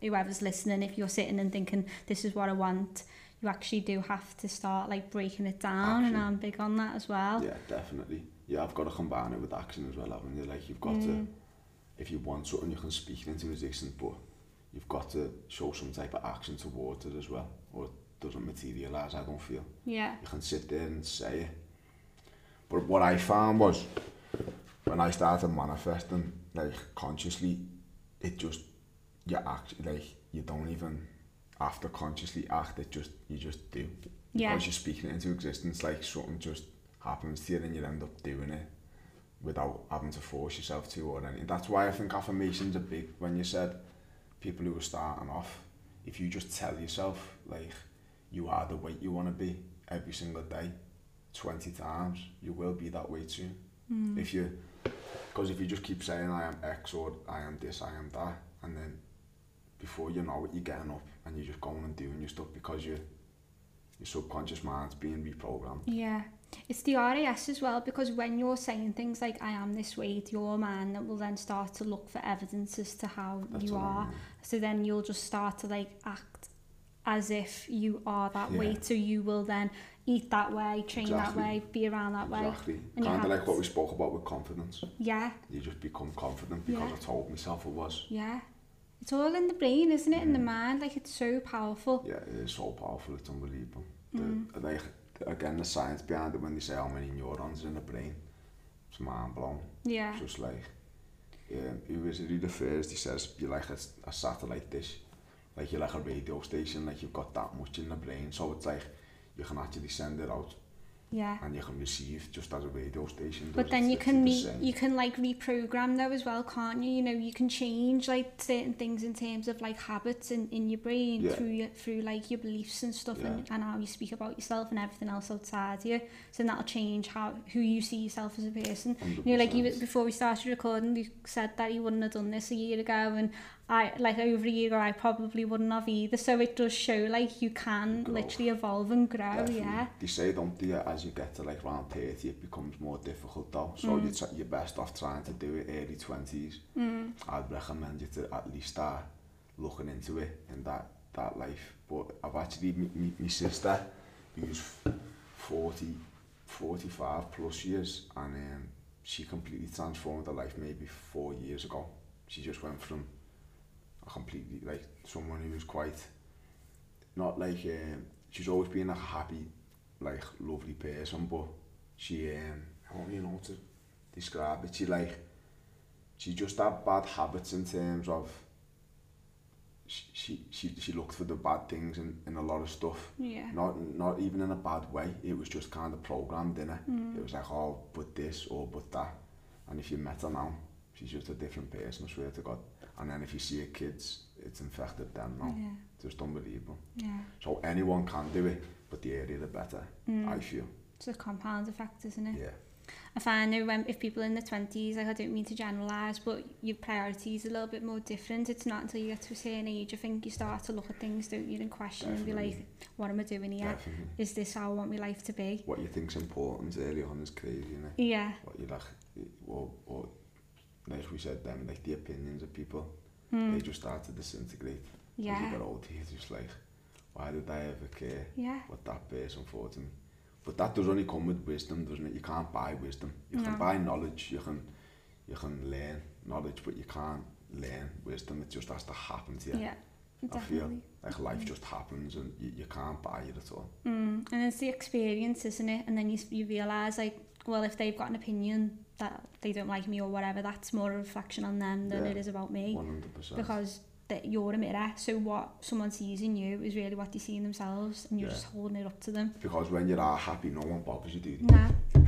whoever's listening. If you're sitting and thinking this is what I want, you actually do have to start like breaking it down, and I'm big on that as well. Yeah, definitely. Yeah, I've got to combine it with action as well, haven't you? Like, you've got Mm. to, if you want something, you can speak into existence, but you've got to show some type of action towards it as well, or it doesn't materialise, I don't feel. Yeah. You can sit there and say it. But what I found was, when I started manifesting, like, consciously, it just, you act, like, you don't even have to consciously act, it just, you just do. Yeah. Because you're speaking it into existence, like, something just happens to you and you end up doing it without having to force yourself to or anything. That's why I think affirmations are big. When you said people who are starting off, if you just tell yourself like you are the weight you want to be every single day, 20 times, you will be that way soon. Mm. If you, because if you just keep saying I am X or I am this, I am that, and then before you know it, you're getting up and you're just going and doing your stuff because you, your subconscious mind's being reprogrammed. Yeah. It's the RAS as well because when you're saying things like I am this way to your mind that will then start to look for evidence as to how That's you what I are. mean. So then you'll just start to like act as if you are that Yeah. way. So you will then eat that way, train Exactly. that way, be around that way. Exactly. And Kind of like what we spoke about with confidence. Yeah, You just become confident because Yeah. I told myself it was. yeah. It's all in the brain, isn't it? In the mind, like it's so powerful. Yeah, it is so powerful. It's unbelievable. Mm. The, like again, the science behind it when they say how many neurons in the brain, it's mind blown. Yeah, It's just like, um, who is it? Who the first? He says you're like a, a satellite dish, like you're like a radio station. Like you've got that much in the brain, so it's like you can actually send it out yeah. and you can receive just as a radio station. But then you can re- you can like reprogram though as well, can't you? You know, you can change like certain things in terms of like habits in, in your brain Yeah. through your through like your beliefs and stuff and, and how you speak about yourself and everything else outside you. So that'll change how who you see yourself as a person. You know, like you before we started recording, you said that you wouldn't have done this a year ago, and I like over a year ago I probably wouldn't have either. So it does show like you can Grow. literally evolve and grow. Definitely. Yeah, They say, don't they, as you get to like around 30, it becomes more difficult though. So Mm. you're, you're best off trying to do it early 20s. mm. I'd recommend you to at least start looking into it in that, that life. But I've actually, me, me, my sister, who's 40, 45 plus years, and um, she completely transformed her life maybe four years ago. She just went from completely, like, someone who was quite, not like, um, she's always been a happy, like, lovely person, but she, um, how do you know to describe it? She, like, she just had bad habits in terms of she she she, looked for the bad things in, in a lot of stuff. yeah, Not not even in a bad way. It was just kind of programmed in it. Mm. It was like oh, but this or but that. And if you met her now, she's just a different person. I swear to God. And then if you see her kids, it's infected them now. yeah, Just unbelievable. yeah. So anyone can do it, but the earlier the better. Mm. I feel. It's a compound effect, isn't it? Yeah. I find that when if people in their twenties, like I don't mean to generalise, but your priorities are a little bit more different. It's not until you get to a certain age, I think you start to look at things, don't you, and question and be like, what am I doing here? Definitely. Is this how I want my life to be? What you think's important early on is crazy, innit? Yeah, what you like, or, or like we said, them like the opinions of people, mm. they just start to disintegrate. As yeah, you get older, you're just like, why did I ever care Yeah. what that person thought to me? But that does only come with wisdom, doesn't it? You can't buy wisdom. You No. can buy knowledge, you can you can learn knowledge, but you can't learn wisdom. It just has to happen to you. Yeah. I feel like life just happens and you, you can't buy it at all. Mm. And it's the experience, isn't it? And then you, you realise, like, well, if they've got an opinion that they don't like me or whatever, that's more a reflection on them than Yeah. it is about me. 100%. Because that you're a mirror, so what someone sees in you is really what they see in themselves, and you're Yeah. just holding it up to them. Because when you are happy, no one bothers you, do they? Nah.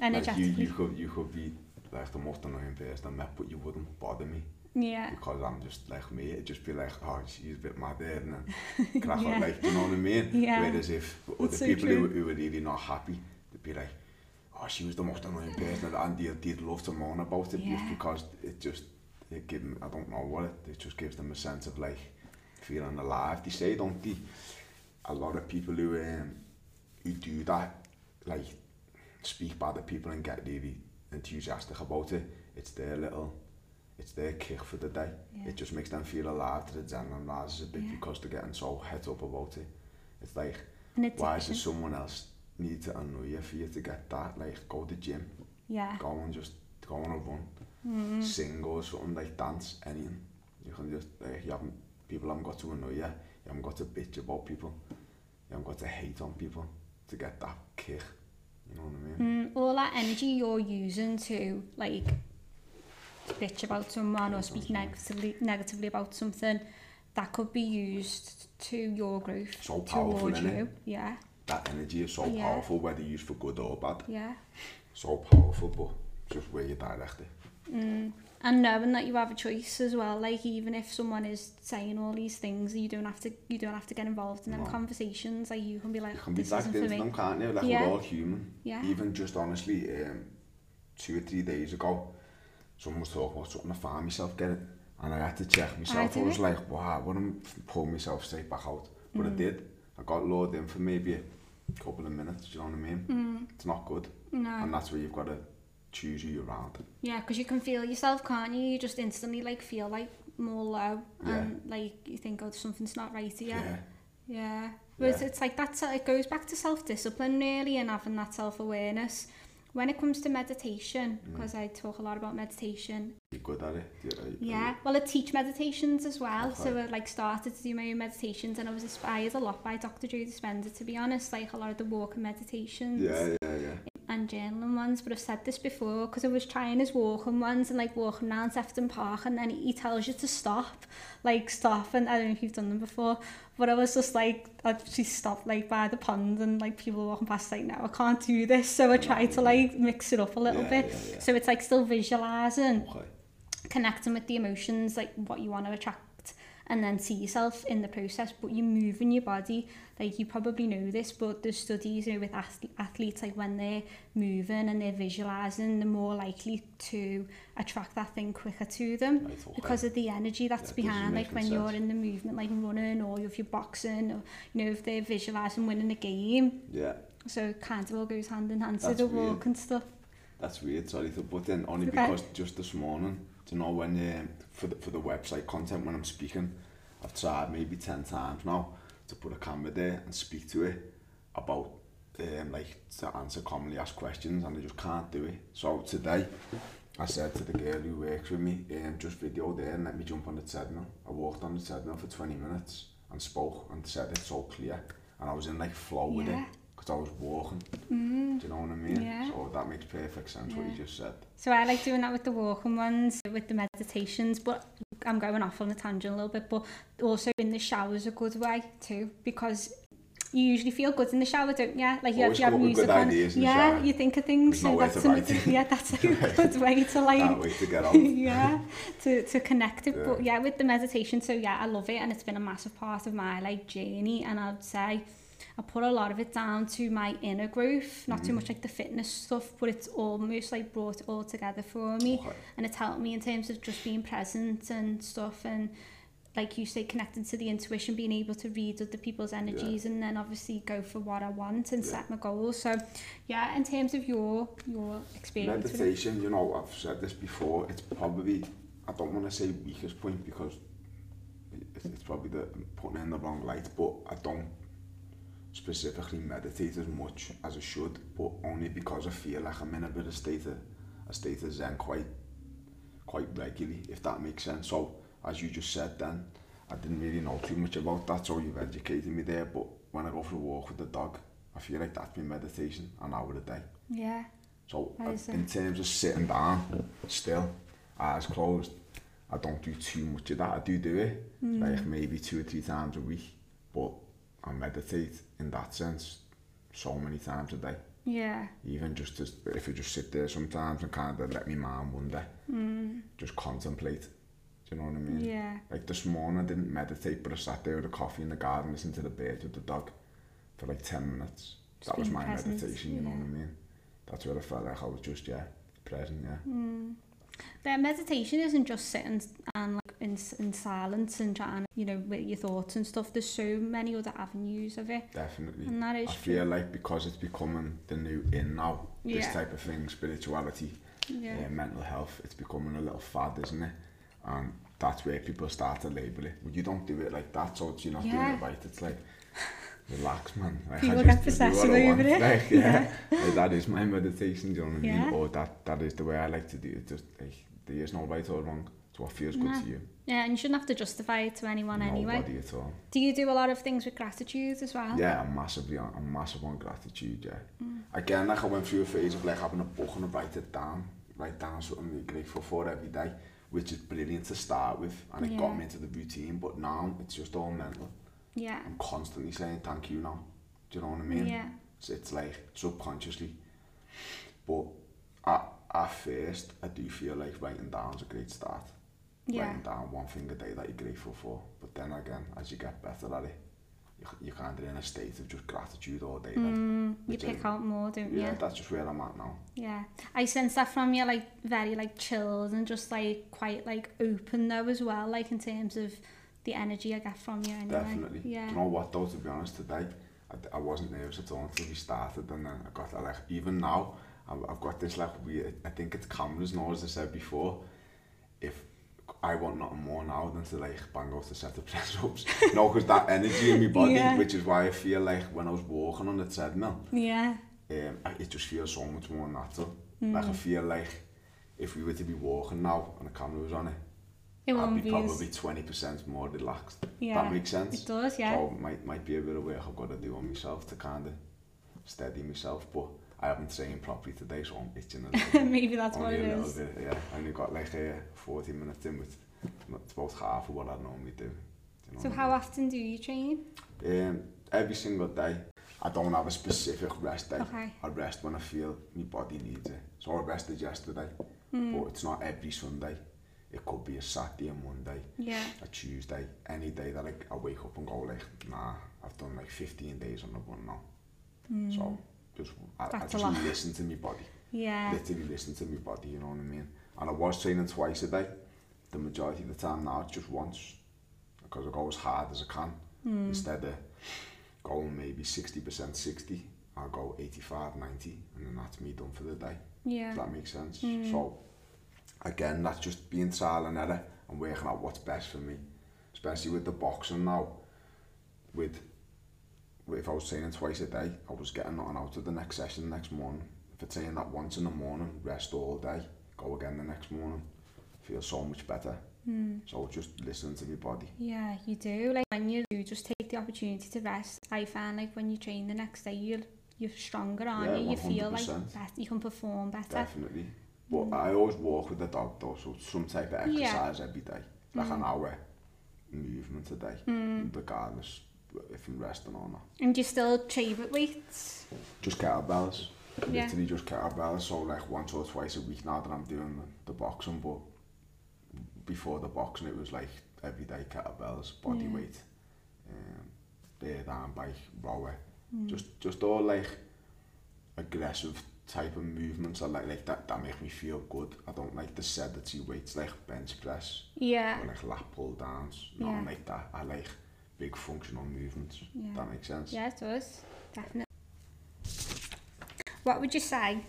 Like you, Energetically. you could you could be like the most annoying person I met, but you wouldn't bother me yeah. because I'm just like me. It'd just be like, oh, she's a bit mad there, and then crack Yeah. on, like, you know what I mean? Yeah. Whereas if other That's so people who, who are really not happy, they'd be like, oh, she was the most annoying person, and they'd, they'd love to moan about it Yeah. just because it just it give them, I don't know what it, it just gives them a sense of like feeling alive. They say, don't they? A lot of people who um, who do that, like speak bad at people and get really enthusiastic about it. It's their little, it's their kick for the day. Yeah. It just makes them feel alive to the general masses a bit Yeah. because they're getting so het up about it. It's like, addiction. why does someone else need to annoy you for you to get that? Like, go to the gym, Yeah. go and just go on a run, Mm. sing or something like dance, anything. You can just like you haven't people haven't got to annoy you. You haven't got to bitch about people. You haven't got to hate on people to get that kick. You know what I mean? Mm, all that energy you're using to like bitch about someone or speak negatively negatively about something that could be used to your growth So powerful, towards you. Yeah, that energy is so yeah. powerful, whether used for good or bad. Yeah. So powerful, but just where you direct it. Mm. And knowing that you have a choice as well, like even if someone is saying all these things, you don't have to you don't have to get involved in them no. conversations. Like you can be like, you oh, can be this isn't for me. Them, can't you? Like yeah. we're all human. Yeah. Even just honestly, um, two or three days ago, someone was talking about something I found myself getting, and I had to check myself. I, I was it? like, wow, I wouldn't pull myself straight back out, but mm. I did. I got lured in for maybe couple of minutes, do you know what I mean? Mm. It's not good. No. And that's where you've got to choose who you're around. Yeah, because you can feel yourself, can't you? You just instantly like feel like more low yeah. and like you think, oh, something's not right here. Yeah. Yeah. But yeah. It's, it's like that's it goes back to self-discipline really and having that self-awareness when it comes to meditation, because mm. I talk a lot about meditation. You're good at it. You're, you're yeah, well, I teach meditations as well. Okay. So I like started to do my own meditations, and I was inspired a lot by Dr. Joe Dispenza. To be honest, like a lot of the walk and meditations. Yeah, yeah, and journaling ones, but I've said this before because I was trying his walking ones and like walking around Sefton Park and then he tells you to stop, like stop and I don't know if you've done them before, but I was just like, I just stopped like by the pond and like people walking past like, no, I can't do this. So I tried to like mix it up a little Yeah, bit. yeah, yeah. So it's like still visualising Okay. connecting with the emotions, like what you want to attract, and then see yourself in the process. But you move in your body, like you probably know this, but the studies you know, with athletes, like when they're moving and they're visualizing, they're more likely to attract that thing quicker to them Right, okay. because of the energy that's Yeah, behind. Like when you're in the movement, like running, or if you're boxing, or you know if they're visualizing winning a game. Yeah. So it kind of all goes hand in hand to That's the weird. walk and stuff. That's weird, sorry to put in, only Okay. because just this morning, do you know when um, for the for the website content when I'm speaking, I've tried maybe ten times now to put a camera there and speak to it about um, like to answer commonly asked questions and I just can't do it. So today I said to the girl who works with me, um, just video there and let me jump on the treadmill. I walked on the treadmill for 20 minutes and spoke and said it so clear and I was in like flow yeah. with it because I was walking. Mm. Do you know what I mean? Yeah. So that makes perfect sense yeah. what you just said. So I like doing that with the walking ones, with the meditations, but I'm going off on a tangent a little bit, but also in the shower is a good way too, because you usually feel good in the shower, don't you? Like you Always have, you have come up music on. ideas in the yeah, you think of things. So way that's to an- yeah, that's a good way to Can't like wait to get out. yeah to, to connect it Yeah. but yeah with the meditation so yeah I love it and it's been a massive part of my like journey and I'd say I put a lot of it down to my inner growth not too Mhm. much like the fitness stuff but it's almost like brought it all together for me Okay. and it's helped me in terms of just being present and stuff and like you say connecting to the intuition being able to read other people's energies and then obviously go for what I want and Yeah. set my goals so yeah in terms of your your experience. Meditation, you know, I've said this before, it's probably, I don't want to say weakest point because it's, it's probably the putting it in the wrong light, but I don't specifically meditate as much as I should, but only because I feel like I'm in a bit of state of a state of zen quite quite regularly, if that makes sense. So as you just said then, I didn't really know too much about that, so you've educated me there, but when I go for a walk with the dog, I feel like that's my meditation, an hour a day. Yeah. So uh, in terms of sitting down, still, eyes closed, I don't do too much of that. I do do it, Mm. like maybe two or three times a week, but I meditate in that sense so many times a day. Yeah. Even just to, if you just sit there sometimes and kind of let me mind wander, mm. just contemplate. Do you know what I mean? Yeah. Like this morning I didn't meditate, but I sat there with a coffee in the garden, listening to the birds with the dog for like 10 minutes. Just that was my present, meditation, you yeah. know what I mean? That's where I felt like I was just, yeah, present, yeah. Mm. Their meditation isn't just sitting and like in, in silence and trying, you know, with your thoughts and stuff. There's so many other avenues of it, Definitely. and that is I true. feel like because it's becoming the new in now, this Yeah. type of thing, spirituality, Yeah. uh, mental health, it's becoming a little fad, isn't it? And that's where people start to label it. Well, you don't do it like that, so it's, you're not doing it right. It's like, relax, man. Like, People get just do what possessive over it. Like, yeah, Like, that is my meditation, do you know what I Yeah. mean? Or that, that is the way I like to do it. Just like, there is no right or wrong. What feels good No. to you. Yeah, and you shouldn't have to justify it to anyone anyway. Nobody at all. Do you do a lot of things with gratitude as well? Yeah, I'm massively on, I'm massive on gratitude, yeah. Mm. Again, like I went through a phase of like having a book and I write it down, write down something you're grateful for every day, which is brilliant to start with, and it got Yeah. me into the routine, but now it's just all mental. Yeah. I'm constantly saying thank you now. Do you know what I mean? Yeah. So it's like subconsciously. But at, at first, I do feel like writing down is a great start. Yeah. Writing down one thing a day that you're grateful for. But then again, as you get better at it, you, you're kind of in a state of just gratitude all day. Mm, you pick is- out more, don't Yeah, you? that's just where I'm at now. Yeah. I sense that from you, like very like chilled and just like quite like open though as well, like in terms of the energy I get from you anyway. Definitely. Yeah. Do you know what though, to be honest, today, I, I wasn't nervous at all until we started and then I got like, even now, I've, I've got this like weird, I think it's cameras now, as I said before, if I want nothing more now than to like bang out a set of press ups. no, because that energy in my body, yeah. which is why I feel like when I was walking on the treadmill, yeah, um, it just feels so much more natural. Mm. Like I feel like if we were to be walking now and the camera was on it, it I'd be, be probably 20% more relaxed. Yeah. That makes sense. It does, yeah. So might, might be a bit of work I've got to do on myself to kind of steady myself, but I haven't trained properly today, so I'm itching a little bit. Maybe that's Only what it is. Bit, yeah, I only got like uh, 40 minutes in with it's about half of what I normally do. do you know so how I mean? often do you train? Um, every single day. I don't have a specific rest day. Okay. I rest when I feel my body needs it. So I rested yesterday, mm. but it's not every Sunday. It could be a Saturday, a Monday, yeah. a Tuesday, any day that I, I wake up and go like, nah, I've done like 15 days on the run now. Mm. So just I, I just listen to my body. Yeah. Literally listen to my body, you know what I mean? And I was training twice a day. The majority of the time now it's just once. Because I go as hard as I can. Hmm. Instead of going maybe 60% 60, I'll go 85, 90, and then that's me done for the day. Yeah. If that makes sense. Mm. So, again, that's just being trial and error and working out what's best for me. Especially with the boxing now. With if I was training twice a day, I was getting nothing out of the next session the next morning. If I train that once in the morning, rest all day, go again the next morning, feel so much better. Mm. So just listening to your body. Yeah, you do. Like when you do just take the opportunity to rest, I find like when you train the next day, you're you're stronger, aren't Yeah, you? You feel like 100%. better, you can perform better. Definitely. But hmm. I always walk with the dog though, so some type of Yeah. exercise every day. Like an hmm. hour movement a day, hmm. regardless if I'm resting or not. And do you still train with weights? Just kettlebells. Yeah. Literally just kettlebells. So like once or twice a week now that I'm doing the, boxing, but before the boxing it was like everyday kettlebells, body Yeah. weight, um, bear down bike, rower. Just just all like aggressive type of movements. I like like that that make me feel good. I don't like the sedentary weights like bench press Yeah. or like lat pull downs. Yeah. Nothing like that. I like big functional movements. Yeah. That makes sense. Yeah, it does. Definitely. What would you say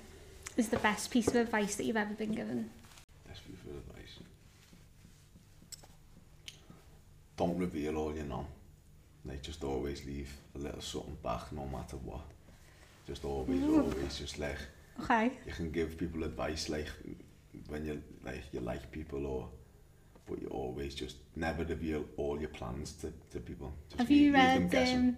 is the best piece of advice that you've ever been given? Best piece of advice. Don't reveal all you know. They just always leave a little something back no matter what. Just always, mm. always just like okay. you can give people advice like when you like you like people or but you always just never reveal all your plans to, to people. Just Have leave, you read um,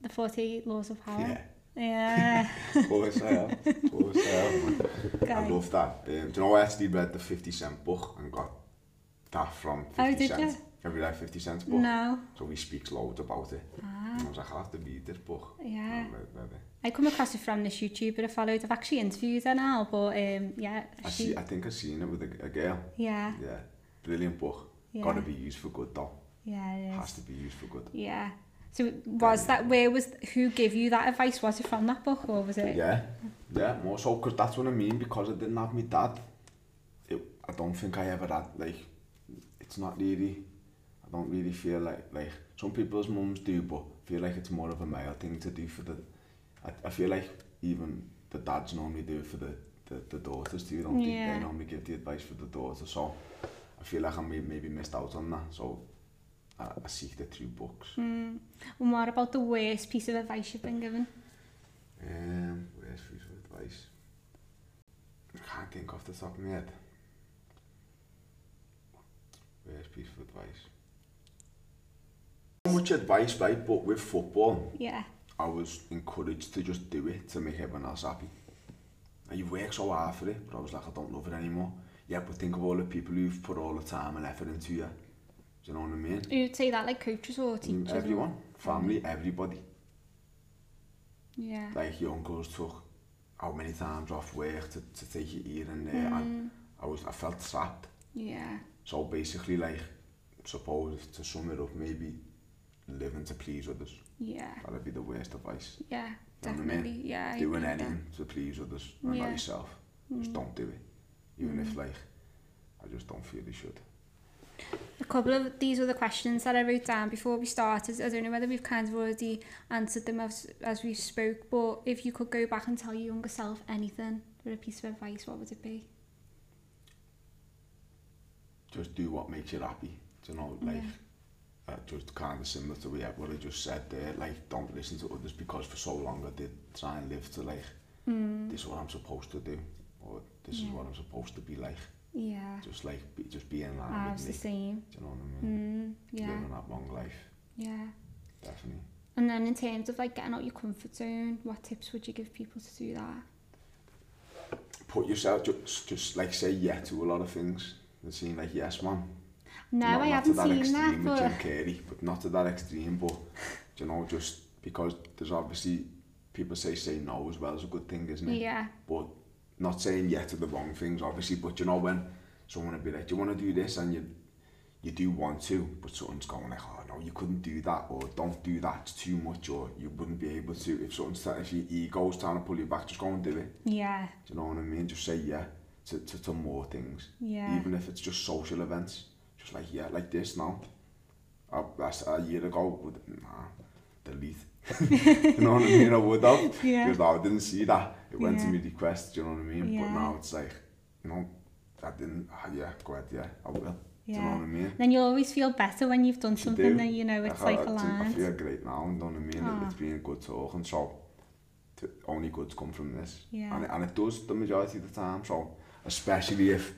The 48 Laws of Power? Yeah. Yeah. of course I have. Of course I have. Okay. I love that. Um, do you know I actually read the 50 Cent book and got that from 50 oh, did Cent. You? Have you read 50 Cent book? No. So he speaks loads about it. Ah. And I was like, I have to read this book. Yeah. And I read, read it. I come across it from this YouTuber I followed. I've actually interviewed her now, but um, yeah. I, she... see, I think I've seen it with a, a girl. Yeah. Yeah brilliant book. Yeah. Gonna be used for good though. Yeah, it is. Has to be used for good. Yeah. So was that where was who gave you that advice? Was it from that book or was it? Yeah, yeah, more so because that's what I mean. Because I didn't have my dad, it, I don't think I ever had like. It's not really. I don't really feel like like some people's mums do, but I feel like it's more of a male thing to do for the. I, I feel like even the dads normally do for the the, the daughters too. Don't yeah. they? they normally give the advice for the daughters. So I feel like I may, maybe missed out on that. So I, I seek it through books. Mm. And what about the worst piece of advice you've been given? Um, where's piece of advice? I can't think off the top of my head. Where's piece of advice? So much advice, right? But with football, Yeah. I was encouraged to just do it to make everyone else happy. And you work so hard for it, but I was like, I don't love it anymore. Yeah, but think of all the people who've put all the time and effort into you. Do you know what I mean? You'd say that like coaches or Mm, teachers? Everyone, family, everybody. Yeah. like your uncles took how many times off work to, to take you here and there and Mm. I was I felt trapped Yeah. so basically like suppose to sum it up maybe living to please others Yeah. that'd be the worst advice Yeah. You know what I mean? Definitely. Yeah. Doing with that. anything to please others and Yeah. not yourself just Mm. don't do it even if like I just don't feel you should A couple of these were the questions that I wrote down before we started. I don't know whether we've kind of already answered them as, as we spoke, but if you could go back and tell your younger self anything for a piece of advice, what would it be? just do what makes you happy do you know like uh, just kind of similar to what I just said there like don't listen to others because for so long I did try and live to like Mm. this is what I'm supposed to do or this Yeah. is what I'm supposed to be like Yeah. just like be, just be in line I with was me the same. do you know what I mean Mm. Yeah. living that long life Yeah. definitely And then in terms of like getting out your comfort zone, what tips would you give people to do that? put yourself just just like say yeah to a lot of things and seem like yes man No, not, I not haven't to that seen extreme that, with Jim but Carrey but not to that extreme but you know just because there's obviously people say say no as well is a good thing isn't it yeah, but not saying yeah to the wrong things obviously but you know when someone would be like do you want to do this? And you you do want to but someone's going like oh no you couldn't do that or don't do that it's too much or you wouldn't be able to if someone's trying if your ego's trying to pull you back just go and do it. Yeah, do you know what I mean? Just say yeah to, to, to more things. Yeah, even if it's just social events just like yeah like this now. Uh, that's a year ago would nah delete. You know what I mean? I would have. Yeah, because I didn't see that. It went to Yeah. me request, do you know what I mean? Yeah. But now it's like, you know, I didn't, ah, yeah, go ahead, yeah, I will. Do you know what I mean? Then you'll always feel better when you've done You something do. that you know it's I, like I, I feel great now, do you know what I mean? Ah. It, it's been good talk and so to, only goods come from this. Yeah. And, it, and it does the majority of the time, so especially if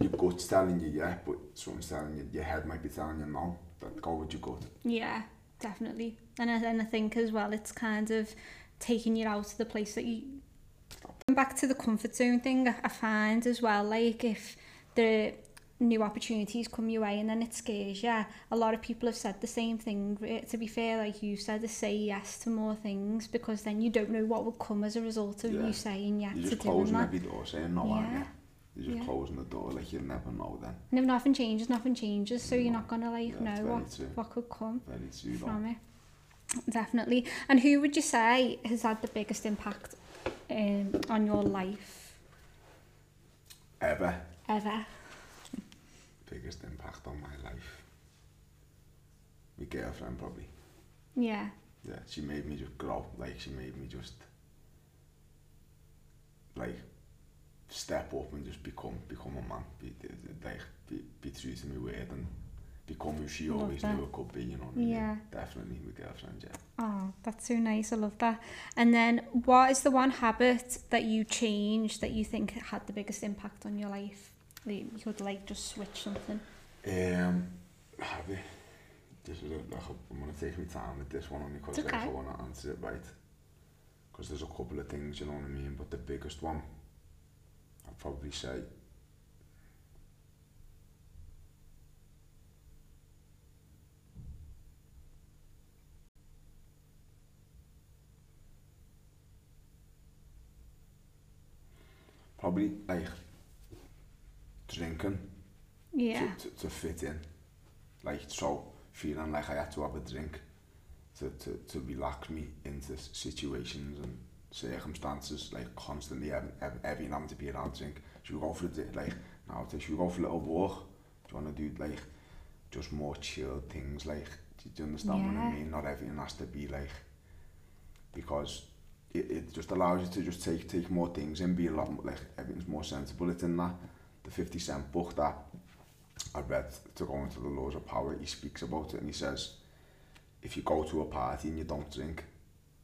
your gut's telling you yeah, but someone's telling you, your head might be telling you no, that go with your gut. Yeah, definitely. And I, and I think as well, it's kind of taking you out of the place that you. Going back to the comfort zone thing, I find as well, like if the new opportunities come your way and then it scares you, a lot of people have said the same thing. To be fair, like you said, to say yes to more things because then you don't know what will come as a result of Yeah. you saying yes You're to just doing closing that. every door saying no, aren't Yeah. you? You're just Yeah. closing the door like you'll never know then. And if nothing changes, nothing changes, so you're not gonna like Yeah, know what true. what could come. From it. Definitely. And who would you say has had the biggest impact um, on your life Ever. ever? biggest impact on my life? My girlfriend probably. Yeah. Yeah, she made me just grow. Like she made me just like step up and just become become a man. Be like be, be true to my word and become who she always knew it could be, you know what I mean? Yeah. Definitely my girlfriend, yeah. Oh, that's so nice. I love that. And then, what is the one habit that you changed that you think had the biggest impact on your life? That you could like just switch something. Um, you? This is a, like, I'm to take my time with this one only because It's like, okay. I want to answer it right. Because there's a couple of things, you know what I mean? But the biggest one, I'd probably say, probably like drinking Yeah. to, to, to fit in. Like, so feeling like I had to have a drink to, to, to relax me into s- situations and circumstances, like constantly having, having, having having to be around drink. Should we go for a day, like, now, should we go for a little walk? Do you want to do, like, just more chilled things, like, do you understand what I Yeah. mean? Not everything has to be, like, because it, it just allows you to just take take more things and be a lot more, like, everything's more sensible. It's in that, the 50 Cent book that I read to go into the laws of power, he speaks about it and he says, if you go to a party and you don't drink,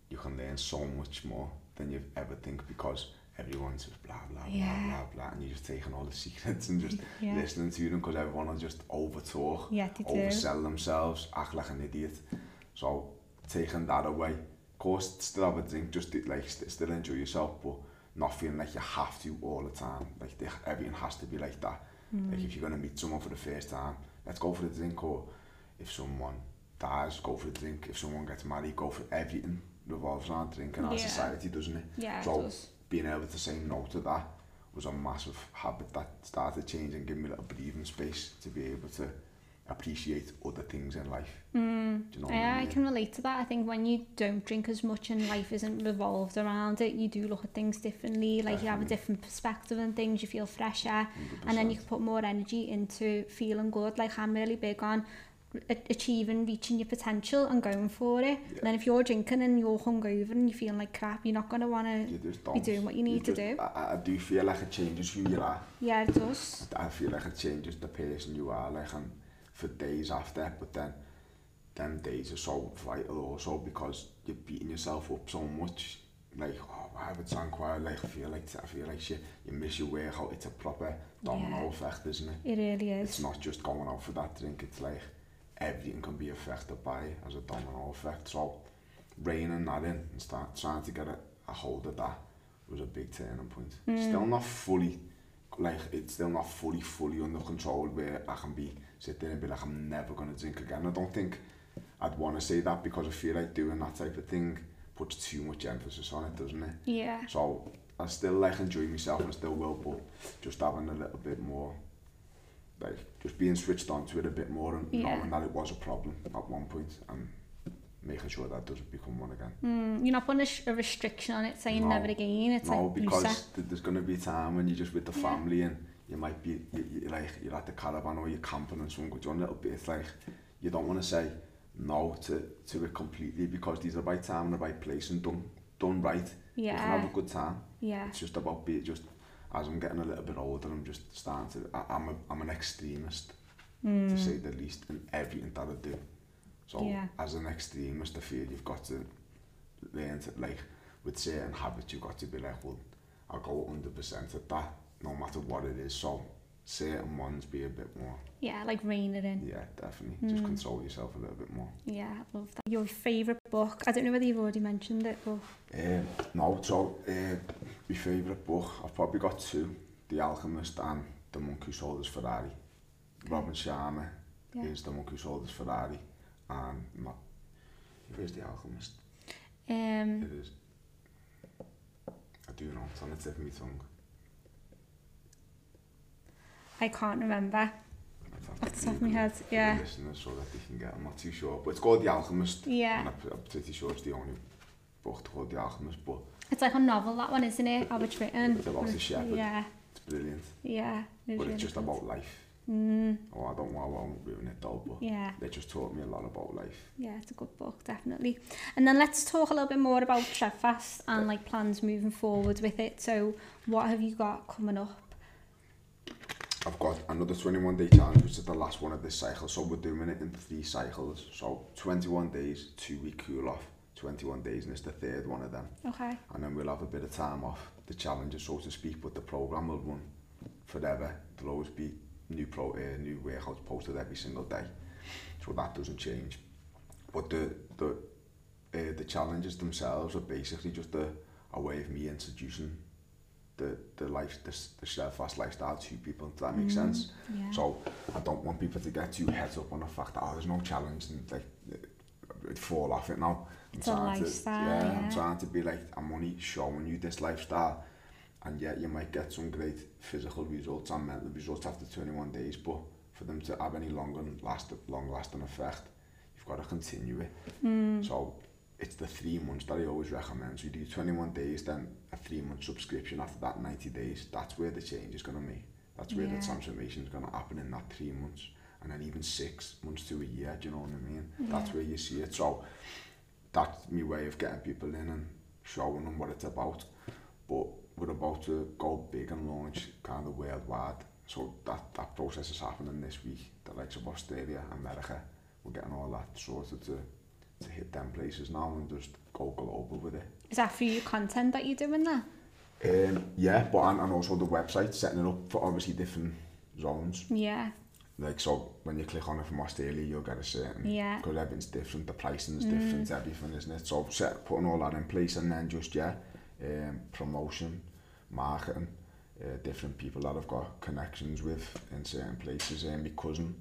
you can learn so much more than you've ever think because everyone's just blah blah Yeah. blah blah blah and you're just taking all the secrets and just Yeah. listening to them because everyone will just over talk, Yeah, do. oversell themselves, act like an idiot. So taking that away, course still have a drink, just do- like st- still enjoy yourself, but not feeling like you have to all the time. Like they, everything has to be like that. Mm. Like if you're gonna meet someone for the first time, let's go for a drink. Or if someone dies, go for a drink. If someone gets married, go for everything revolves around drinking. Our Yeah. society, doesn't it? Yeah, So- it. Being able to say no to that was a massive habit that started changing, giving me a little breathing space to be able to appreciate other things in life. Mm. Do you know Yeah, I I can relate to that. I think when you don't drink as much and life isn't revolved around it, you do look at things differently. Like you have a different perspective on things. You feel fresher, and then you can put more energy into feeling good. Like I'm really big on achieving, reaching your potential, and going for it. Yeah. And then if you're drinking and you're hungover and you're feeling like crap, you're not gonna want to. Be doing what you need to do. I, I do feel like it changes who you are. Yeah, it does. I feel like it changes the person you are, like, and for days after, but then them days are so vital also because you're beating yourself up so much. Like, oh, I haven't drank quite, like, I feel like, I feel like shit, you miss your workout, it's a proper domino Yeah. effect, isn't it? It really It's is. not just going out for that drink, it's like everything can be affected by it as a domino effect. So, reining that in and start trying to get a, a hold of that was a big turning point. Mm. Still not fully, like, it's still not fully, fully under control where I can be, sit there and be like, I'm never going to drink again. I don't think I'd want to say that because I feel like doing that type of thing puts too much emphasis on it, doesn't it? Yeah. So I still like enjoy myself and still will, but just having a little bit more, like just being switched on to it a bit more and Yeah. knowing that it was a problem at one point and making sure that doesn't become one again. Mm, you're not putting a, sh- a restriction on it saying No. never again. It's no, like because th- there's going to be a time when you're just with the Yeah. family and you might be you, you, like you're at the caravan or you're camping and someone goes on a little bit. It's like you don't want to say no to, to it completely because these are right time and the right place and done done right. You can have a good time. Yeah. It's just about being just as I'm getting a little bit older, I'm just starting to. I, I'm a, I'm an extremist Mm. to say the least in everything that I do. So Yeah. as an extremist, I feel you've got to learn to like with certain habits. You've got to be like, well, I'll go 100 percent at that, no matter what it is. So certain ones be a bit more. Yeah, like rein it in. Yeah, definitely. Just Mm. control yourself a little bit more. Yeah, I love that. Your favourite book? I don't know whether you've already mentioned it, but Um, no, so uh, my favourite book, I've probably got two: The Alchemist and The Monk Who Sold His Ferrari. Robin Sharma yeah. is The Monk Who Sold His Ferrari, and my, where's The Alchemist? Um, It is. I do know, it's on the tip of my tongue. I can't remember. Off the top of my head, yeah. Listeners, so that they can get, I'm not too sure. But it's called The Alchemist. Yeah. And I'm pretty sure it's the only book called The Alchemist, but... It's like a novel, that one, isn't it? Albert Witten. It's about the shepherd. Yeah. It's brilliant. Yeah. It but really it's just good. about life. Mm. Oh, I don't want, I won't ruin it though, but yeah. they just taught me a lot about life. Yeah, it's a good book, definitely. And then let's talk a little bit more about Trevfast and like plans moving forward with it. So what have you got coming up? I've got another 21 day challenge, which is the last one of this cycle. So we're doing it in three cycles. So 21 days, two week cool off, 21 days, and it's the third one of them. Okay. And then we'll have a bit of time off the challenges, so to speak, but the program will run forever. There'll always be new pro, uh, new workouts posted every single day, so that doesn't change. But the the uh, the challenges themselves are basically just a, a way of me introducing the the life the, the steadfast lifestyle to people. Does that make Mm, sense? Yeah. So I don't want people to get too heads up on the fact that oh, there's no challenge and like it fall off it now. I'm It's a trying to, lifestyle, yeah, yeah. I'm trying to be like I'm only showing you this lifestyle, and yet you might get some great physical results and mental results after 21 days, but for them to have any longer last long lasting effect, you've got to continue it. Mm. So it's the three months that I always recommend. So you do 21 days, then a three month subscription after that 90 days. That's where the change is going to make. That's where Yeah. the transformation is going to happen in that three months. And then even six months to a year, do you know what I mean? That's where you see it. So that's my way of getting people in and showing them what it's about. But we're about to go big and launch kind of worldwide. So that, that process is happening this week. The likes of Australia, America, we're getting all that sorted to to hit them places now and just go global with it. Is that for your content that you're doing there? Um, yeah, but and, and also the website setting it up for obviously different zones. Yeah. Like so, when you click on it from Australia, you'll get a certain Yeah. because everything's different, the pricing's different, everything, isn't it? So set putting all that in place and then just yeah, um, promotion, marketing, uh, different people that I've got connections with in certain places. And my cousin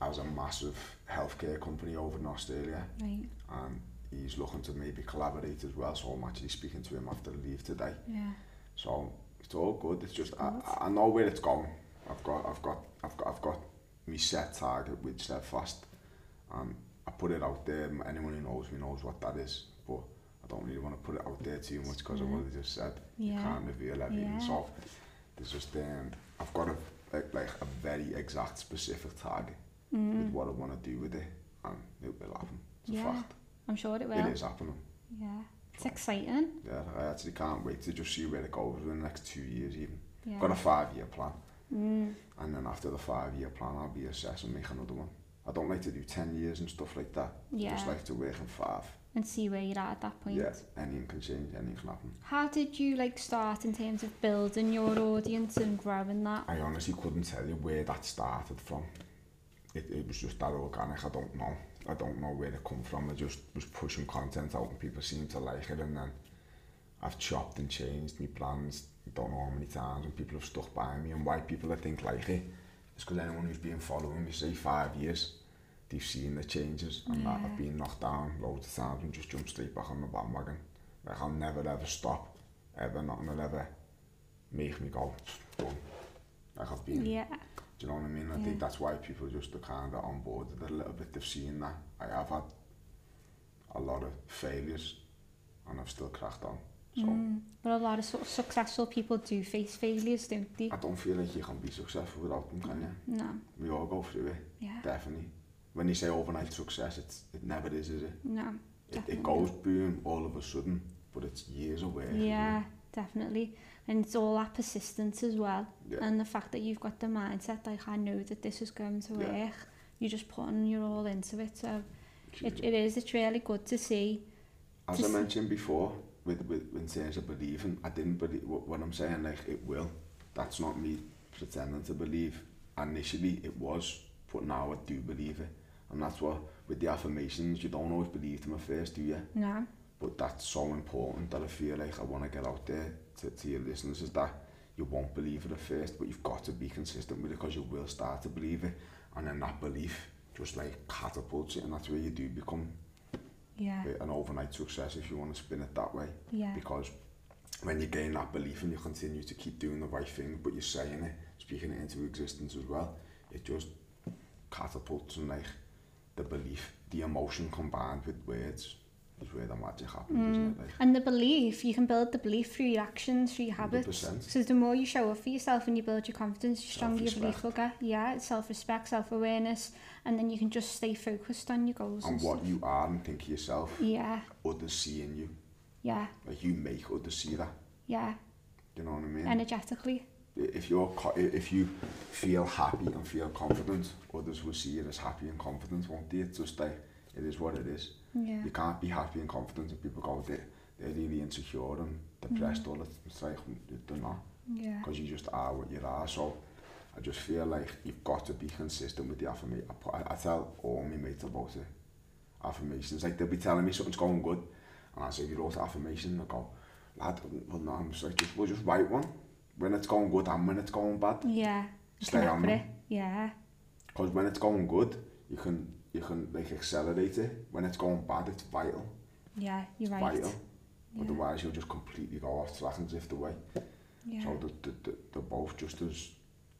has a massive healthcare company over in Australia. Right. and he's looking to maybe collaborate as well. So I'm actually speaking to him after leave today. Yeah. So it's all good. It's just I. I know where it's going. I've got I've got I've got I've got me set target with steadfast, and I put it out there. Anyone who knows me knows what that is. But I don't really want to put it out there too much because of Yeah. what I just said. You Yeah. can't reveal everything. Yeah. So there's just um, I've got a like, like a very exact specific target with Mm. what I want to do with it, and it will happen. It's a Yeah. fact. I'm sure it will. It is happening. Yeah. It's exciting. Yeah, I actually can't wait to just see where it goes in the next two years even. Yeah. Got a five year plan Mm. and then after the five year plan I'll be assessing make another one. I don't like to do ten years and stuff like that. Yeah. I Just like to work in five. and see where you're at at that point. Yeah, anything can change, anything can happen. How did you like start in terms of building your audience and growing that? I honestly couldn't tell you where that started from. it, it was just that organic. I don't know. I don't know where it come from. I just was pushing content out and people seemed to like it and then I've chopped and changed my plans I don't know how many times and people have stuck by me and why people I think like it is because anyone who's been following me say five years they've seen the changes and yeah. that I've been knocked down loads of times and just jumped straight back on the bandwagon like I'll never ever stop ever nothing will ever make me go done like I've been yeah Do you know what I mean? I yeah. think that's why people just are kind of on board with a little bit. They've seen that. I have had a lot of failures and I've still cracked on. So, mm. But a lot of, sort of successful people do face failures, don't they? I don't feel like you can be successful without them, can you? No. We all go through it. Yeah. Definitely. When you say overnight success, it's, it never is, is it? No. It, definitely. it goes boom all of a sudden, but it's years away. Yeah, definitely. And it's all that persistence as well. Yeah. And the fact that you've got the mindset, like, I know that this is going to Yeah. work. You're just putting your all into it. So it, it is, it's really good to see. As to I mentioned before, with, with in terms of believing, I didn't believe what, when I'm saying like it will. That's not me pretending to believe. Initially, it was, but now I do believe it, and that's what with the affirmations, you don't always believe them at first, do you? No. But that's so important that I feel like I want to get out there to, to your listeners is that you won't believe it at first, but you've got to be consistent with it because you will start to believe it, and then that belief just like catapults it, and that's where you do become Yeah. an overnight success if you want to spin it that way Yeah. because when you gain that belief and you continue to keep doing the right thing but you're saying it speaking it into existence as well it just catapults and like the belief the emotion combined with words is where the magic happens mm. it like And the belief, you can build the belief through your actions, through your habits. 100%. So the more you show up for yourself and you build your confidence, the stronger your belief will get. Yeah, it's self-respect, self-awareness, and then you can just stay focused on your goals. and and what stuff. you are and think of yourself Yeah, others seeing you yeah, like you make others see that yeah. you know what I mean Energetically. if you're if you feel happy and feel confident, others will see you as happy and confident, won't they? It's just like it is what it is. Yeah. You can't be happy and confident if people go there. They're really insecure and depressed all the It's like they're not Yeah. because you just are what you are. So I just feel like you've got to be consistent with the affirmation. I, put- I, I tell all my mates about it. Affirmations, like they'll be telling me something's going good, and I say, "You wrote affirmation." They go, "Lad, well, no." I'm just like, "Just, well, just write one when it's going good and when it's going bad." Yeah. Stay on it. Yeah. Because when it's going good, you can you can like accelerate it. When it's going bad, it's vital. Yeah. You're It's right. vital. Yeah. Otherwise, you'll just completely go off track and drift away. Yeah. So the, the, the, they're both just as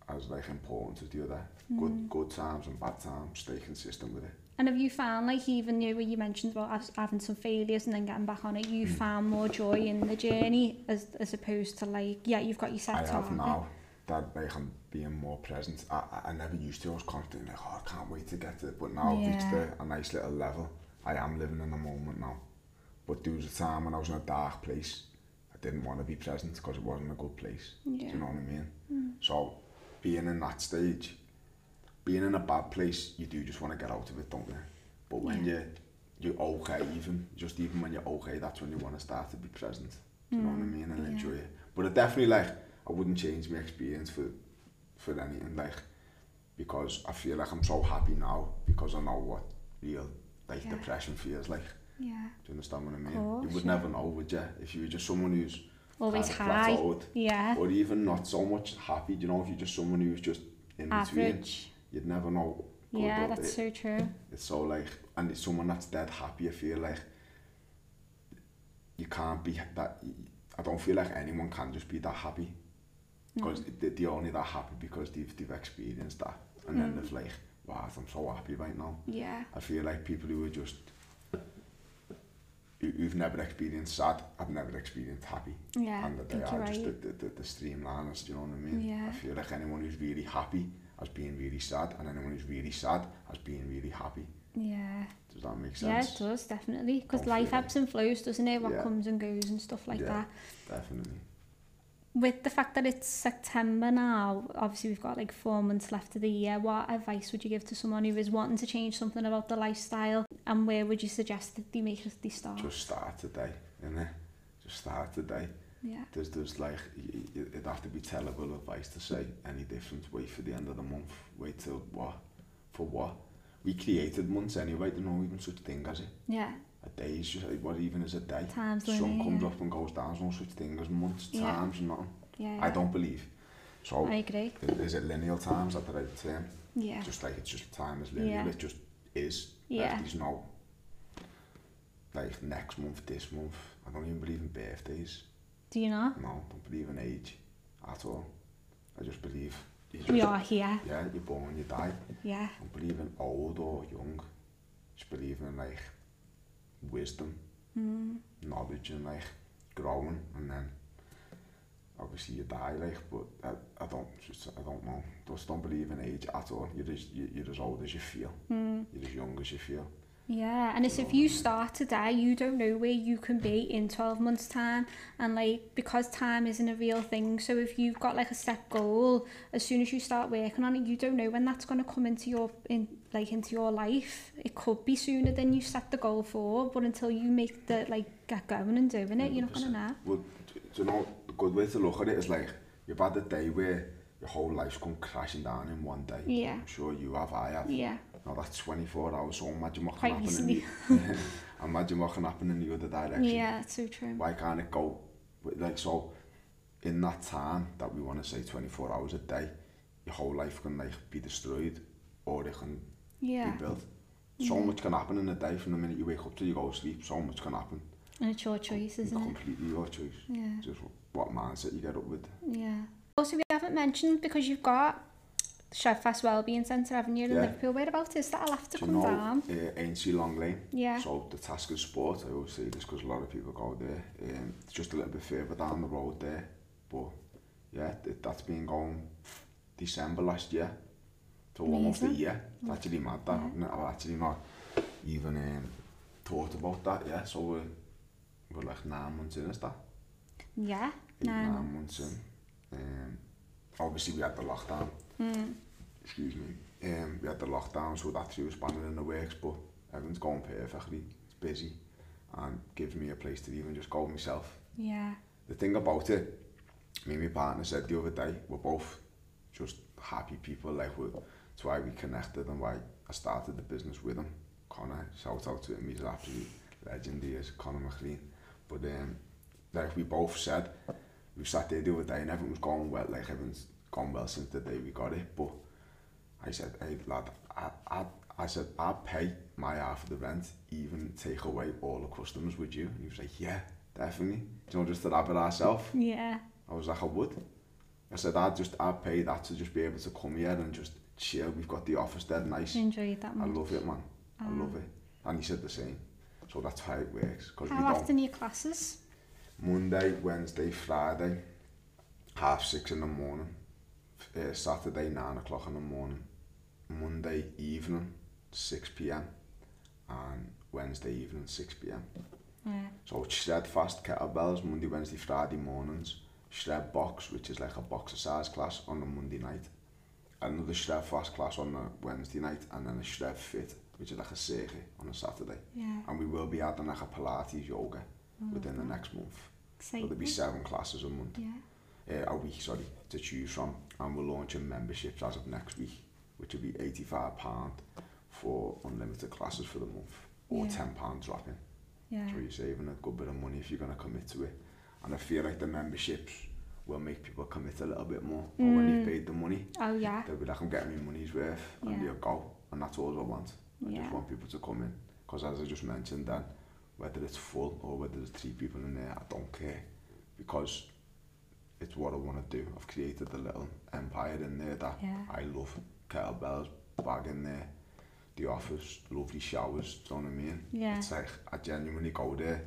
as like important as the other. Mm. Good good times and bad times. Stay consistent with it. And have you found, like, even you, where you mentioned about having some failures and then getting back on it, you Mm. found more joy in the journey as as opposed to, like, yeah, you've got your set I have now that like I'm being more present. I, I, I never used to. I was constantly like, oh, I can't wait to get to it. But now I've reached a, a nice little level. I am living in the moment now. But there was a time when I was in a dark place. I didn't want to be present because it wasn't a good place. Do you know what I mean? Mm. So being in that stage, being in a bad place, you do just want to get out of it, don't you? But when Yeah. you you're okay, even just even when you're okay, that's when you want to start to be present. Do you know what I Mm, mean? And yeah. enjoy it. But it definitely like I wouldn't change my experience for for anything like because I feel like I'm so happy now because I know what real like Yeah. depression feels like. Yeah. Do you understand what I mean? Course, you would yeah. never know, would you? If you were just someone who's Always high. plateaued, Yeah. or even not so much happy. Do you know if you're just someone who's just in between, Average. you'd never know. Yeah, that's bad. so true. It's so like, and it's someone that's dead happy. I feel like you can't be that. I don't feel like anyone can just be that happy because Mm. they, they're only that happy because they've they've experienced that, and then Mm. they've like, wow, I'm so happy right now. Yeah. I feel like people who are just who, who've never experienced sad, have never experienced happy. Yeah. and that they you're just right. the, the, the, the streamliners, do you know what I mean? Yeah. I feel like anyone who's really happy has been really sad, and anyone who's really sad has been really happy. Yeah. Does that make sense? Yeah, it does, definitely. Because life ebbs and flows, doesn't it? What Yeah. comes and goes and stuff like Yeah. that. Definitely. with the fact that it's September now, obviously we've got like four months left of the year, what advice would you give to someone who is wanting to change something about their lifestyle and where would you suggest that they make they start? Just start today, innit? Just start today. Yeah. There's, there's like, it'd have to be terrible advice to say any different. Wait for the end of the month. Wait till what? For what? We created months anyway. There's no even such thing as it. Yeah. A day is just, what even is a day? Times Sun linear. comes up and goes down. There's no such thing as months, Yeah. times, nothing. Yeah, I don't believe. So I agree. is it lineal times at the right term? Yeah, Just like it's just time is linear. Yeah. It just is. Like, yeah, there's no like next month, this month. I don't even believe in birthdays. do you know? No, don't believe in age at all. I just believe just, We are here. yeah, you're born, you die. Yeah, I don't believe in old or young. Just believe in like wisdom, mm. knowledge and like growing and then obviously you die like but I, I don't just I don't know. Just don't believe in age at all. You're as, you, you're as old as you feel. Mm. you're as young as you feel Yeah, and it's if you start today, you don't know where you can be in 12 months' time. And like, because time isn't a real thing, so if you've got like a set goal, as soon as you start working on it, you don't know when that's going to come into your, in like, into your life. It could be sooner than you set the goal for, but until you make the, like, get going and doing it, you're not going to know. well do you know a good way to look at it is like you've had a day where your whole life's come crashing down in one day Yeah, I'm sure you have I have yeah, now that's 24 hours so imagine what can Quite happen in the, imagine what can happen in the other direction yeah, it's so true. why can't it go like so in that time that we want to say 24 hours a day your whole life can like be destroyed or it can Yeah, be built so Yeah. much can happen in a day from the minute you wake up till you go to sleep so much can happen and it's your choice, isn't it? completely your choice Yeah. just what mindset you get up with Yeah. Also, we haven't mentioned because you've got Shedfast Wellbeing Centre, haven't you, in Yeah. Liverpool? Whereabouts is that? I'll have to do you come know down. uh, Long Lane Yeah. so the task is sport I always say this because a lot of people go there um, it's just a little bit further down the road there but yeah th- that's been going December last year so almost a Amazing. year it's actually mad that Yeah. I've actually not even um, thought about that yeah so we're, we're like nine months in is that Yeah. eight, Nine nine months in um, obviously we had the lockdown. Mm. Excuse me. Um, we had the lockdown, so that's was spanning in the works, but everything's going perfectly. It's busy and gives me a place to even just go myself. Yeah. The thing about it, me and my partner said the other day, we're both just happy people. Like, we're, it's why we connected and why I started the business with him. Connor, shout out to him, he's an absolute legend, he is, Connor McLean. But um, like we both said, we sat there the other day and everything was going well, like everything's gone well since the day we got it, but I said, hey lad, I, I, I said, I'd pay my half of the rent, even take away all the customs with you. And he was like, yeah, definitely. Do you know, just to have it ourselves. Yeah. I was like, I would. I said, I'd just, I'd pay that to just be able to come here and just chill. We've got the office there, nice. Enjoy that much. I love it, man. Um, I ah. love it. And he said the same. So that's how it works. Cause how we often are your classes? Monday, Wednesday, Friday, half six in the morning. Uh, Saturday, nine o'clock in the morning. Monday evening, 6 p.m. And Wednesday evening, 6 p.m. Yeah. So it's shred fast kettlebells Monday, Wednesday, Friday mornings. Shred box, which is like a boxercise class on a Monday night. Another shred fast class on a Wednesday night, and then a shred fit, which is like a circuit on a Saturday. Yeah. And we will be adding like a Pilates yoga within the next month. So Exciting. there'll be seven classes a month, Yeah. Uh, a week, sorry, to choose from. And we're launching memberships as of next week, which will be £85 for unlimited classes for the month, or Yeah. £10 dropping. Yeah. So you're saving a good bit of money if you're going to commit to it. And I feel like the memberships will make people commit a little bit more. Or when you've Mm. paid the money, Oh yeah. they'll be like, I'm getting my money's worth, and Yeah. they'll go. And that's all I want. I Yeah. just want people to come in. Because as I just mentioned then, whether it's full or whether there's three people in there, I don't care. Because it's what I want to do. I've created a little empire in there that yeah. I love. Kettlebells, bag in there, the office, lovely showers, do you know what I mean? Yeah. It's like, I genuinely go there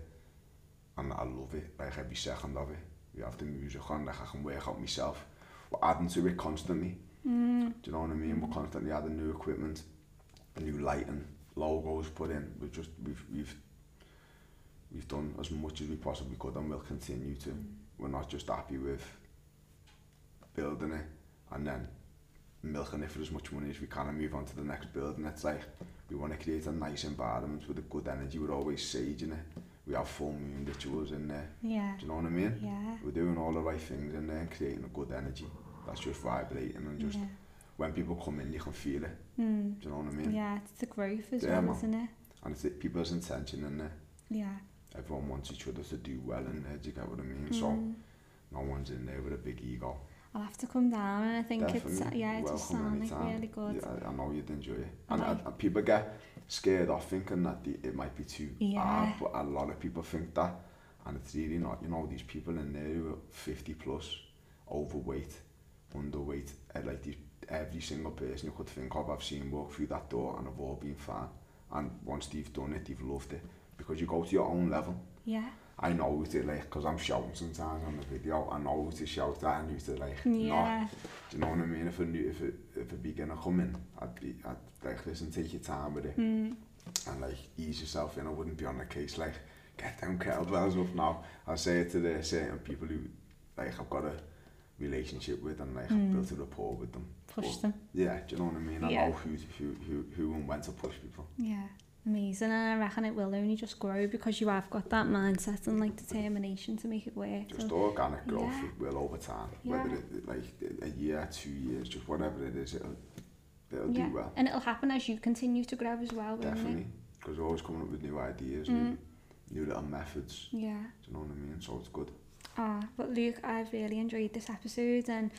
and I love it, like every second of it. We have the music on, like I can work out myself. We're adding to it constantly. Mm. Do you know what I mean? We're mm. constantly adding new equipment, new lighting, logos put in. We've just, we've, we've, we've done as much as we possibly could and we'll continue to. Mm. We're not just happy with building it and then milking it for as much money as we can and move on to the next building. It's like we want to create a nice environment with a good energy. We're always saging it. We have full moon rituals in there. Yeah. Do you know what I mean? Yeah. We're doing all the right things in there and creating a good energy. That's just vibrating and just yeah. when people come in, you can feel it. Mm. Do you know what I mean? Yeah, it's the growth as Yeah, well, man. isn't it? And it's the people's intention in there. Yeah. Everyone wants each other to do well in there. Do you get what I mean? So Mm. no one's in there with a big ego. I'll have to come down and I think it's yeah, it just sounds like really good. Yeah, I know you'd enjoy it. And I- and, people get scared off thinking that the, it might be too Yeah. hard, but a lot of people think that. And it's really not. You know, these people in there who are 50 plus, overweight, underweight, uh, like these, every single person you could think of, I've seen walk through that door and have all been fine. And once they've done it, they've loved it. because you go to your own level. Yeah. I know who to like, because I'm shouting sometimes on the video, I know who to shout at and who to like, yeah. not. Do you know what I mean? If a, new, if a, if a beginner come in, I'd, be, I'd like, listen, take your time with it. Mm. And like, ease yourself in, I wouldn't be on the case like, get down kettlebells up now. I say it to the certain people who like I've got a relationship with and like mm. I've built a rapport with them. Push but, them. Yeah, do you know what I mean? Yeah. Know who, who, who, who and when to push people. Yeah. Amazing and I reckon it will only just grow because you have got that mindset and like determination to make it work. Just So, organic growth Yeah. will over time. Yeah. Whether it like a year, two years, just whatever it is, it'll, it'll yeah. do well. And it'll happen as you continue to grow as well, Definitely. Because always coming up with new ideas. Mm. new, new little methods. Yeah. Do you know what I mean? So it's good. Ah, but Luke, I've really enjoyed this episode and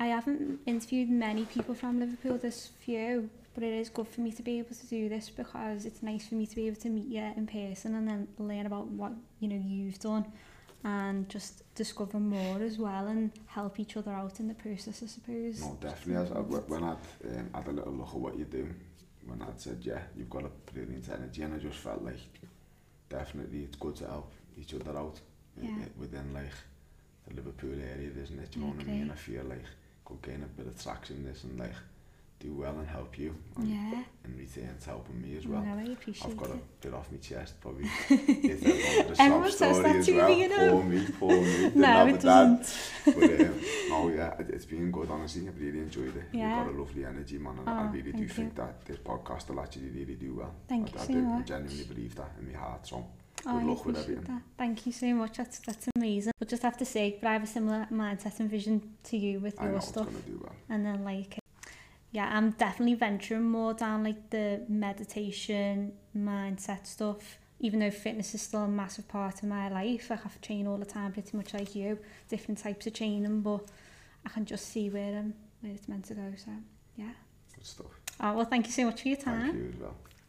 I haven't interviewed many people from Liverpool, this few, but it is good for me to be able to do this because it's nice for me to be able to meet you in person and then learn about what you know you've done and just discover more as well and help each other out in the process I suppose. No definitely I, uh, when I'd um, had a little look at what you do when I'd said yeah you've got a brilliant energy and I just felt like definitely it's good to help each other out uh, yeah. Uh, within like the Liverpool area isn't it you know what I mean I feel like could gain a bit of traction this and like do well and help you. And Yeah. in return, it's helping me as Well, no, I appreciate I've got a bit off my chest, probably. It's everyone a Everyone says that to well. me, you know. Poor me, poor me. No, it doesn't. But um, no, yeah, it, it's been good, honestly. I've really enjoyed it. Yeah. You've got a lovely energy, man, and I Oh, really do thank think that this podcast will actually really do well. Thank I, you I so do much. genuinely believe that in my heart, so Oh, good I luck with everything. that. Thank you so much. That's that's amazing. We'll just have to say, but I have a similar mindset and vision to you with I know your it's stuff. to do well. and then like yeah, I'm definitely venturing more down like the meditation, mindset stuff. Even though fitness is still a massive part of my life, I have to train all the time, pretty much like you, different types of training, but I can just see where I'm, where it's meant to go. So yeah. Good stuff. Oh, well, thank you so much for your time. Thank you as well.